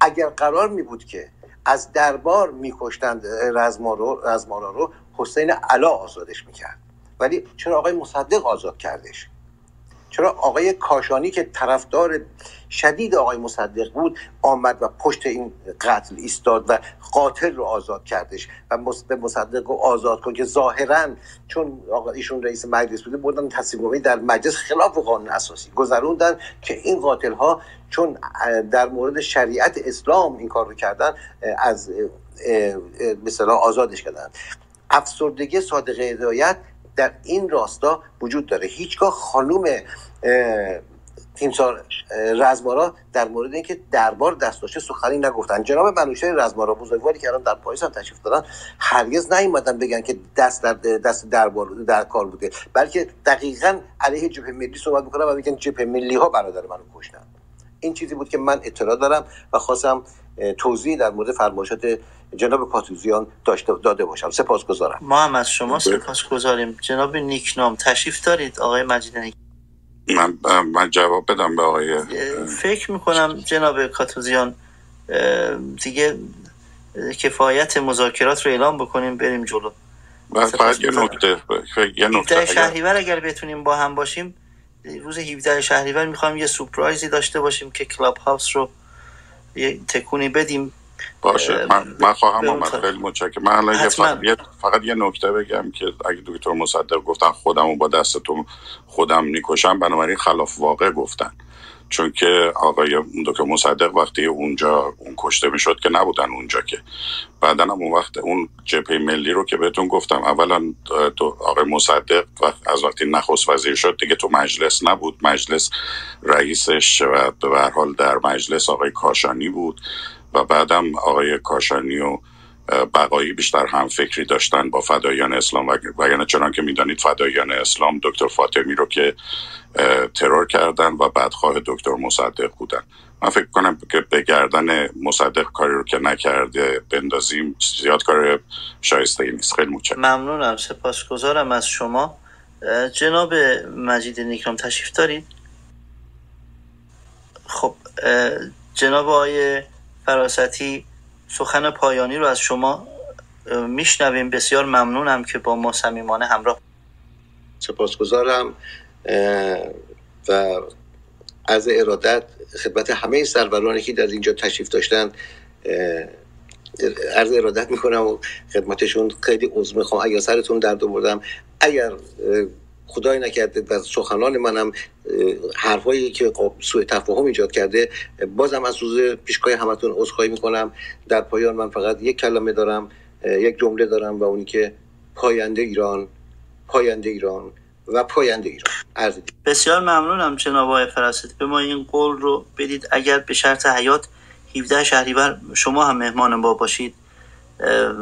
اگر قرار می بود که از دربار میکشتند رزمارا رو حسین علا آزادش می‌کرد. ولی چرا آقای مصدق آزاد کردش؟ چرا آقای کاشانی که طرفدار شدید آقای مصدق بود آمد و پشت این قتل ایستاد و قاتل رو آزاد کردش و به مصدق رو آزاد کن که ظاهرا چون ایشون رئیس مجلس بوده بردن تصمیم در مجلس خلاف قانون اساسی گذروندن که این قاتل ها چون در مورد شریعت اسلام این کار رو کردن از مثلا آزادش کردن. افسردگی صادق هدایت در این راستا وجود داره. هیچگاه خانوم تیمسار رزمارا در مورد اینکه دربار دست داشته سخنی نگفتن. جناب منوشه رزمارا بزرگواری که الان در پاریس هم تشریف دارن هرگز نیومدن بگن که دست در دست دربار در کار بوده. بلکه دقیقا علیه جبهه ملی صحبت می‌کنن و میگن جبهه ملی ها برادر منو کشتن. این چیزی بود که من اطلاع دارم و خواستم توضیح در مورد فرمایشات جناب پاتوزیان داشته داده باشم. سپاسگزارم. ما هم از شما سپاس گذاریم جناب نیکنام تشریف دارید؟ آقای مجید من من جواب بدم به آقای فکر می‌کنم جناب کاتوزیان دیگه کفایت مذاکرات رو اعلام بکنیم بریم جلو. فقط یه نکته یه 17 نکته اگر شهریور اگر بتونیم با هم باشیم روز 17 شهریور می‌خوایم یه سورپرایزی داشته باشیم که کلاب هاوس رو یه تکونی بدیم باشه من, من خواهم آمد. خیلی متشکرم من الان. فقط, یه فقط یه نکته بگم که اگه دکتر مصدق گفتن خودمو با دستتون خودم می‌کشم بنابراین خلاف واقع گفتن چون که آقای دکتر مصدق وقتی اونجا اون کشته می‌شد که نبودن اونجا که. بعدا هم اون وقت اون جبهه ملی رو که بهتون گفتم اولا تو آقای مصدق وقت از وقتی نخست وزیر شد دیگه تو مجلس نبود. مجلس رئیسش و به حال در مجلس آقای کاشانی بود و بعدم آقای کاشانی و بقایی بیشتر هم فکری داشتن با فدایان اسلام و وگرنه چنان که می‌دانید فدایان اسلام دکتر فاطمی رو که ترور کردن و بعدخواه دکتر مصدق بودن. من فکر کنم که به گردن مصدق کاری رو که نکرده بندازیم زیاد کار شایسته ای نیست. خیلی متشکرم. ممنونم. سپاسگزارم از شما. جناب مجید نیکرام تشریف دارید خب جناب آقای فراستی سخن پایانی رو از شما میشنویم. بسیار ممنونم که با ما صمیمانه همراه. سپاسگزارم و از ارادت خدمت همه سرورانی که در اینجا تشریف داشتن عرض ارادت می‌کنم و خدمتشون خیلی عضو می‌خوام. اگر سرتون درد آوردم اگر خدای نکرده و سخنان منم حرفایی که خب سوء تفاهم ایجاد کرده بازم از روز پیشگاه همتون عذرخواهی می‌کنم. در پایان من فقط یک کلمه دارم یک جمله دارم و اونی که پاینده ایران پاینده ایران و پاینده ایران. عرض بسیار ممنونم جناب آقای فراستی به ما این قول رو بدید. اگر به شرط حیات 17 شهریور شما هم مهمان ما باشید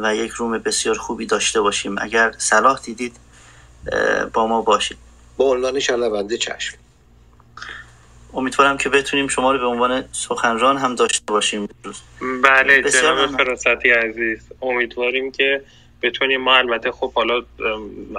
و یک روم بسیار خوبی داشته باشیم. اگر صلاح دیدید با ما باشید با عنوان شنونده چشم امیدوارم که بتونیم شما رو به عنوان سخنران هم داشته باشیم امروز. بله جناب. فراستی عزیز امیدواریم که بتونیم ما البته خب حالا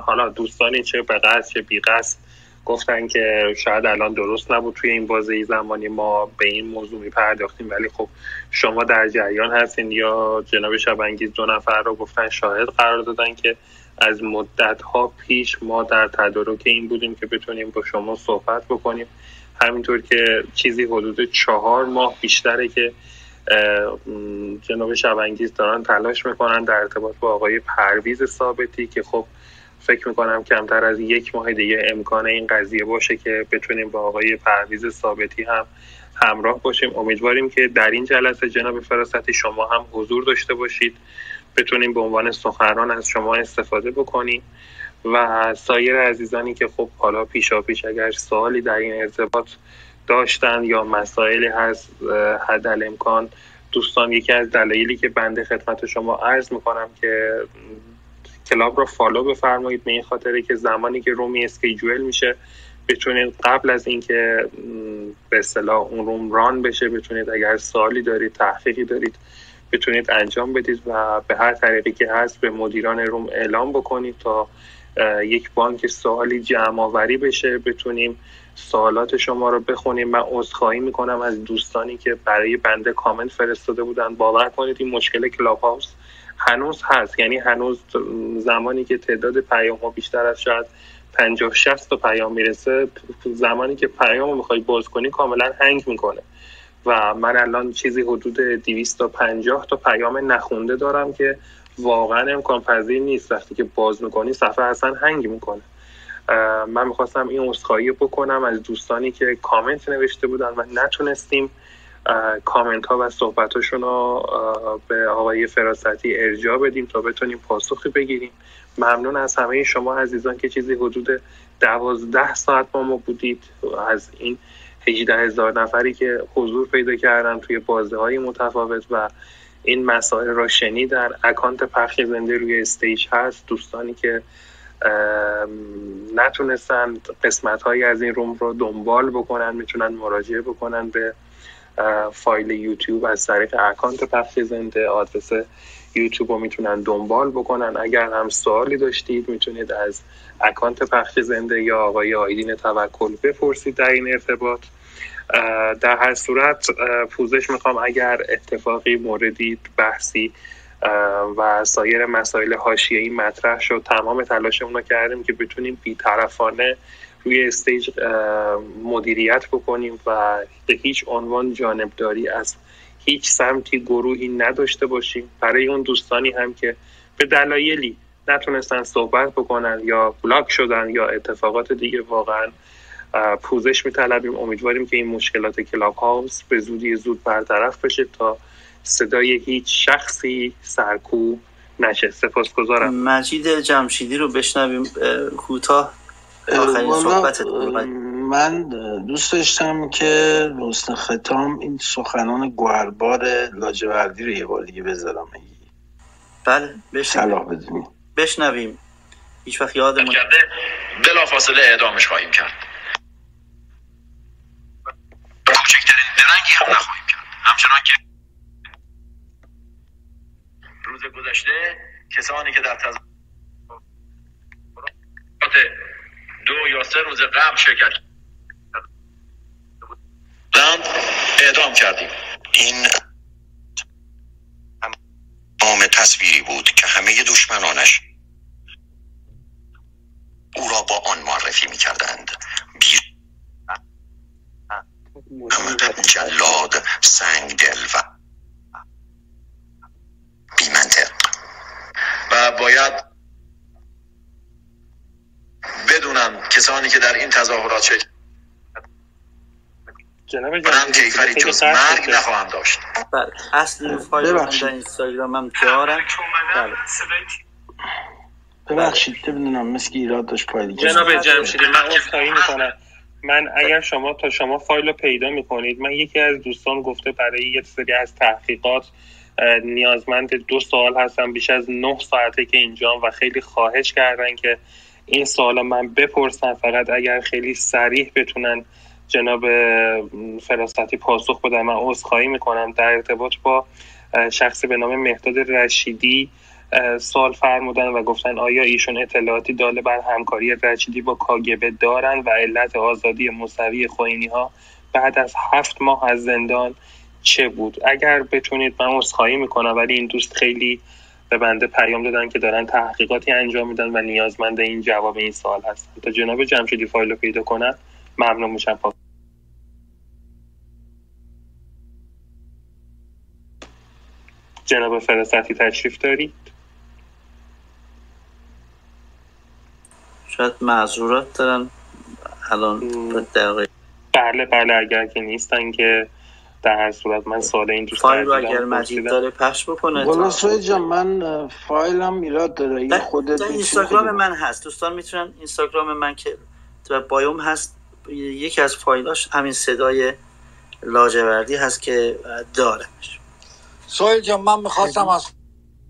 حالا دوستانی چه به قصد چه بی قصد گفتن که شاید الان درست نبود توی این بازه زمانی ما به این موضوع میپرداختیم ولی خب شما در جریان هستین یا جناب شبانگیز دو نفر رو گفتن شاهد قرار دادن که از مدت ها پیش ما در تدارک این بودیم که بتونیم با شما صحبت بکنیم. همینطور که چیزی حدود چهار ماه بیشتره که جناب شبانگیز دارن تلاش می‌کنن در ارتباط با آقای پرویز ثابتی که خب فکر می‌کنم کمتر از یک ماه دیگه امکان این قضیه باشه که بتونیم با آقای پرویز ثابتی هم همراه باشیم. امیدواریم که در این جلسه جناب فراستی شما هم حضور داشته باشید. بتونیم به عنوان سخنران از شما استفاده بکنیم و سایر عزیزانی که خب حالا پیشا پیش اگر سوالی در این ارتباط داشتن یا مسائلی هست حد امکان دوستان یکی از دلایلی که بنده خدمت شما عرض می‌کنم که club رو follow بفرمایید به این خاطره که زمانی که room ی schedule میشه بتونید قبل از اینکه به اصطلاح اون room run بشه بتونید اگر سوالی دارید تحقیقی دارید بتونید انجام بدید و به هر طریقی که هست به مدیران room اعلام بکنید تا یک بانک سوالی جمع آوری بشه بتونیم سوالات شما رو بخونیم. من عذرخواهی می‌کنم از دوستانی که برای بنده کامنت فرستاده بودن. باور کنید این مشکل کلاب هاوس هنوز هست. یعنی هنوز زمانی که تعداد پیام ها بیشتر از شاید 50 60 تا پیام می‌رسه زمانی که پیام رو می‌خوای باز کنی کاملا هنگ می‌کنه. و من الان چیزی حدود 250 تا پیام نخونده دارم که واقعا امکان پذیر نیست. وقتی که باز می‌کنی صفحه اصلا هنگ می‌کنه. من می‌خواستم این اصخایی بکنم از دوستانی که کامنت نوشته بودن و نتونستیم. کامنت ها و صحبتاشون رو به آقای فراستی ارجاع بدیم تا بتونیم پاسخی بگیریم. ممنون از همه شما عزیزان که چیزی حدود دوازده ساعت با ما بودید. از این 18 هزار نفری که حضور پیدا کردن توی بازه های متفاوت و این مسائل را شنیدن account پخش زنده روی stage هست. دوستانی که نتونستن قسمت هایی از این room رو دنبال بکنن می‌تونن مراجعه بکنن به فایل یوتیوب از طریق account پخش زنده. آدرس یوتیوب رو می‌تونن دنبال بکنن. اگر هم سوالی داشتید می‌تونید از account پخش زنده یا آقای آیدین توکل بپرسید در این ارتباط. در هر صورت پوزش می‌خوام اگر اتفاقی موردی بحثی و سایر مسائل حاشیه‌ای مطرح شد تمام تلاشمون رو کردیم که بتونیم بیطرفانه روی stage مدیریت بکنیم و به هیچ عنوان جانبداری از هیچ سمتی گروهی نداشته باشیم. برای اون دوستانی هم که به دلایلی نتونستن صحبت بکنن یا block شدن یا اتفاقات دیگه واقعا پوزش میطلبیم. امیدواریم که این مشکلات کلاب هاوس به زودی زود برطرف بشه تا صدای هیچ شخصی سرکوب نشه. سپاسگزارم. مجید جمشیدی رو بشنویم. کوتاه من دوست داشتم که حسن ختام این سخنان گوهربار لاجوردی رو یه بار دیگه بذارم. بله بشنویم بشنویم. هیچ وقت یادمون بلا فاصله اعدامش خواهیم کرد. کوچکترین درنگی هم نخواهیم کرد. همچنان که روز گذشته کسانی که در تظاهرات دو یا سه روز قبل شرکت اعدام کردیم. این نام تصویری بود که همه دشمنانش او را با آن معرفی می کردند جلاد سنگ دل و بیمنطق. و باید بدونم کسانی که در این تظاهرات شرکت جناب من کیفری جز مرگ نخواهم داشت. بله اصل فایل رو در اینستاگرام هم دارم بله. ببخشید ببینم مثل ایراد داشت پایلی جناب جمشیدی من عذرخواهی می‌کنم. من اگر شما تا شما فایل رو پیدا می‌کنید من یکی از دوستان گفته برای یک سری از تحقیقات نیازمند دو سال هستم بیش از نه ساعته که اینجا و خیلی خواهش کردن که این سوال من بپرسن. فقط اگر خیلی سریح بتونن جناب فراستی پاسخ بدن. من عذرخواهی می‌کنم در ارتباط با شخصی به نام مهداد رشیدی سال فرمودن و گفتن آیا ایشون اطلاعاتی داله بر همکاری رشیدی با کاگبه دارن و علت آزادی مصوی خوینی ها بعد از هفت ماه از زندان چه بود؟ اگر بتونید من عذرخواهی می‌کنم ولی این دوست خیلی به بنده پیام دادن که دارن تحقیقاتی انجام میدن و نیازمند این جواب این سال هست تا جناب جمشیدی فایل رو پیدا کنن ممنون میشم. جناب فراستی تشریف دارید؟ شاید معذورات دارن. الان دقیقه بله بله اگر که نیستن که در هر صورت من سال این دوست فایل رو اگر مجید. داره پخش بکنه والا جان من فایلم ایراد داره این در, خودت اینستاگرام من هست. دوستان می‌تونن اینستاگرام من که در بایوم هست یکی از فایلاش همین صدای لاجوردی هست که داره سوهل جان من می‌خواستم از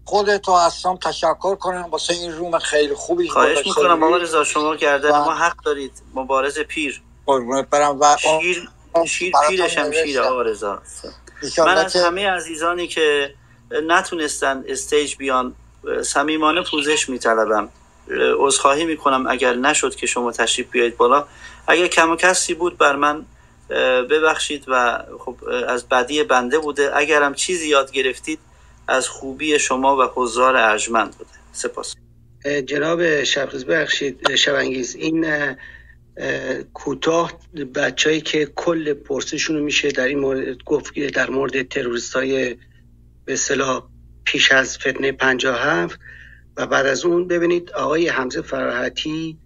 خودت و اصلا تشکر کنم. واسه این روم خیلی خوبی خواهش می‌کنم بودی. رضا شما گردن و- ما حق دارید. مبارز پیر. قربونت برم و شیر شیر پیرش هم شیر. آقا رضا. من از همه عزیزانی که نتونستن استیج بیان صمیمانه پوزش میطلبم. عذرخواهی می‌کنم اگر نشد که شما تشریف بیایید بالا. اگر کم و کسی بود بر من ببخشید و خب از بدی بنده بوده. اگرم چیزی یاد گرفتید از خوبی شما و حضار ارجمند بوده. سپاس. جناب شبخیز ببخشید شبانگیز. این اه، اه، کوتاه بچهایی که کل پرسشون میشه در این مورد گفت در مورد تروریست های به اصطلاح پیش از فتنه 57 و بعد از اون ببینید آقای حمزه فراحتی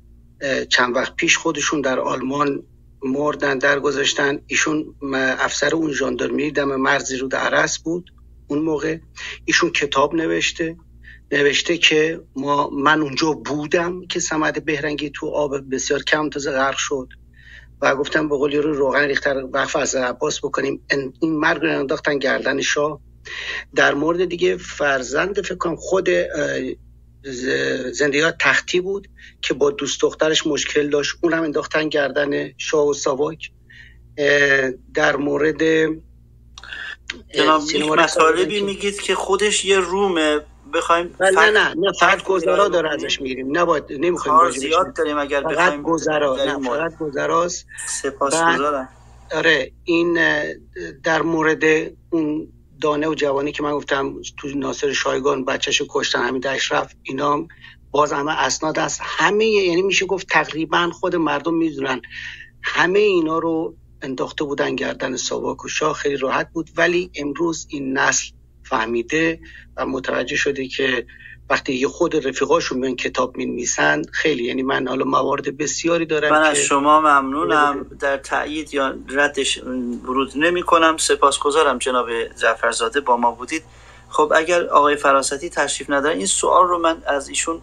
چند وقت پیش خودشون در آلمان مردن درگذاشتن ایشون افسر اون ژاندارمری دم مرزی رو در عرس بود اون موقع. ایشون کتاب نوشته نوشته که ما من اونجا بودم که سمد بهرنگی تو آب بسیار کم تازه غرق شد و گفتم به قولی رو روغن ریختر وقف از عباس بکنیم. این مرگ رو انداختن گردن شاه. در مورد دیگه فرزند فکر کنم خود اه، ز- زندیا تختی بود که با دوست دخترش مشکل داشت. اونم انداختن گردن شاه و ساواک در مورد جناب مطالبی میگید که خودش یه رومه. بخوایم نه نه نه نه فقط گذرا داره. ازش می‌گیریم. نباید نمی‌خوایم کار زیاد داریم اگر فقط بخوایم گذرا در این نه. فقط گذراست سپاسگزارم. آره این در مورد اون دانه و جوانی که من گفتم تو ناصر شایگان بچهش کشتن همین اشرف اینا باز همه اسناد است همه یعنی میشه گفت تقریبا خود مردم می‌دونن. همه اینا رو انداخته بودن گردن ساواک و شاه. خیلی راحت بود. ولی امروز این نسل فهمیده و متوجه شده که وقتی یه خود رفیقاشون میان کتاب می‌نویسن خیلی یعنی من حالا موارد بسیاری دارم من از شما ممنونم. در تایید یا ردش ورود نمی کنم سپاسگزارم جناب جعفرزاده. با ما بودید. خب اگر آقای فراستی تشریف ندارن این سوال رو من از ایشون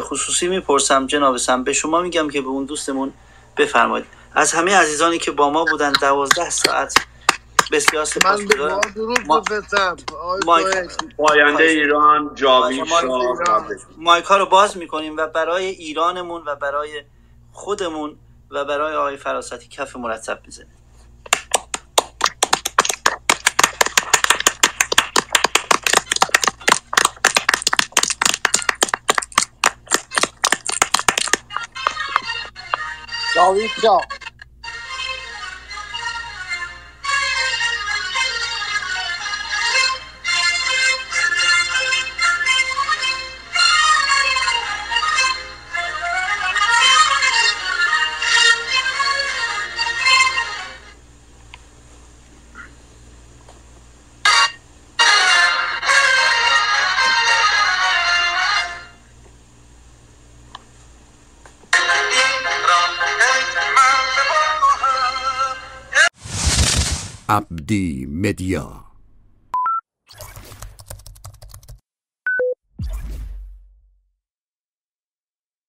خصوصی می‌پرسم جناب سم. به شما میگم که به اون دوستمون بفرمایید. از همه عزیزانی که با ما بودن دوازده ساعت بسیار من به سپاسگزارم ما-. پاینده ایران جاوید مایک- شاه. مایک ها رو باز می‌کنیم و برای ایرانمون و برای خودمون و برای آقای فراستی کف مرتب می‌زنیم جاوید جان عبدی مدیا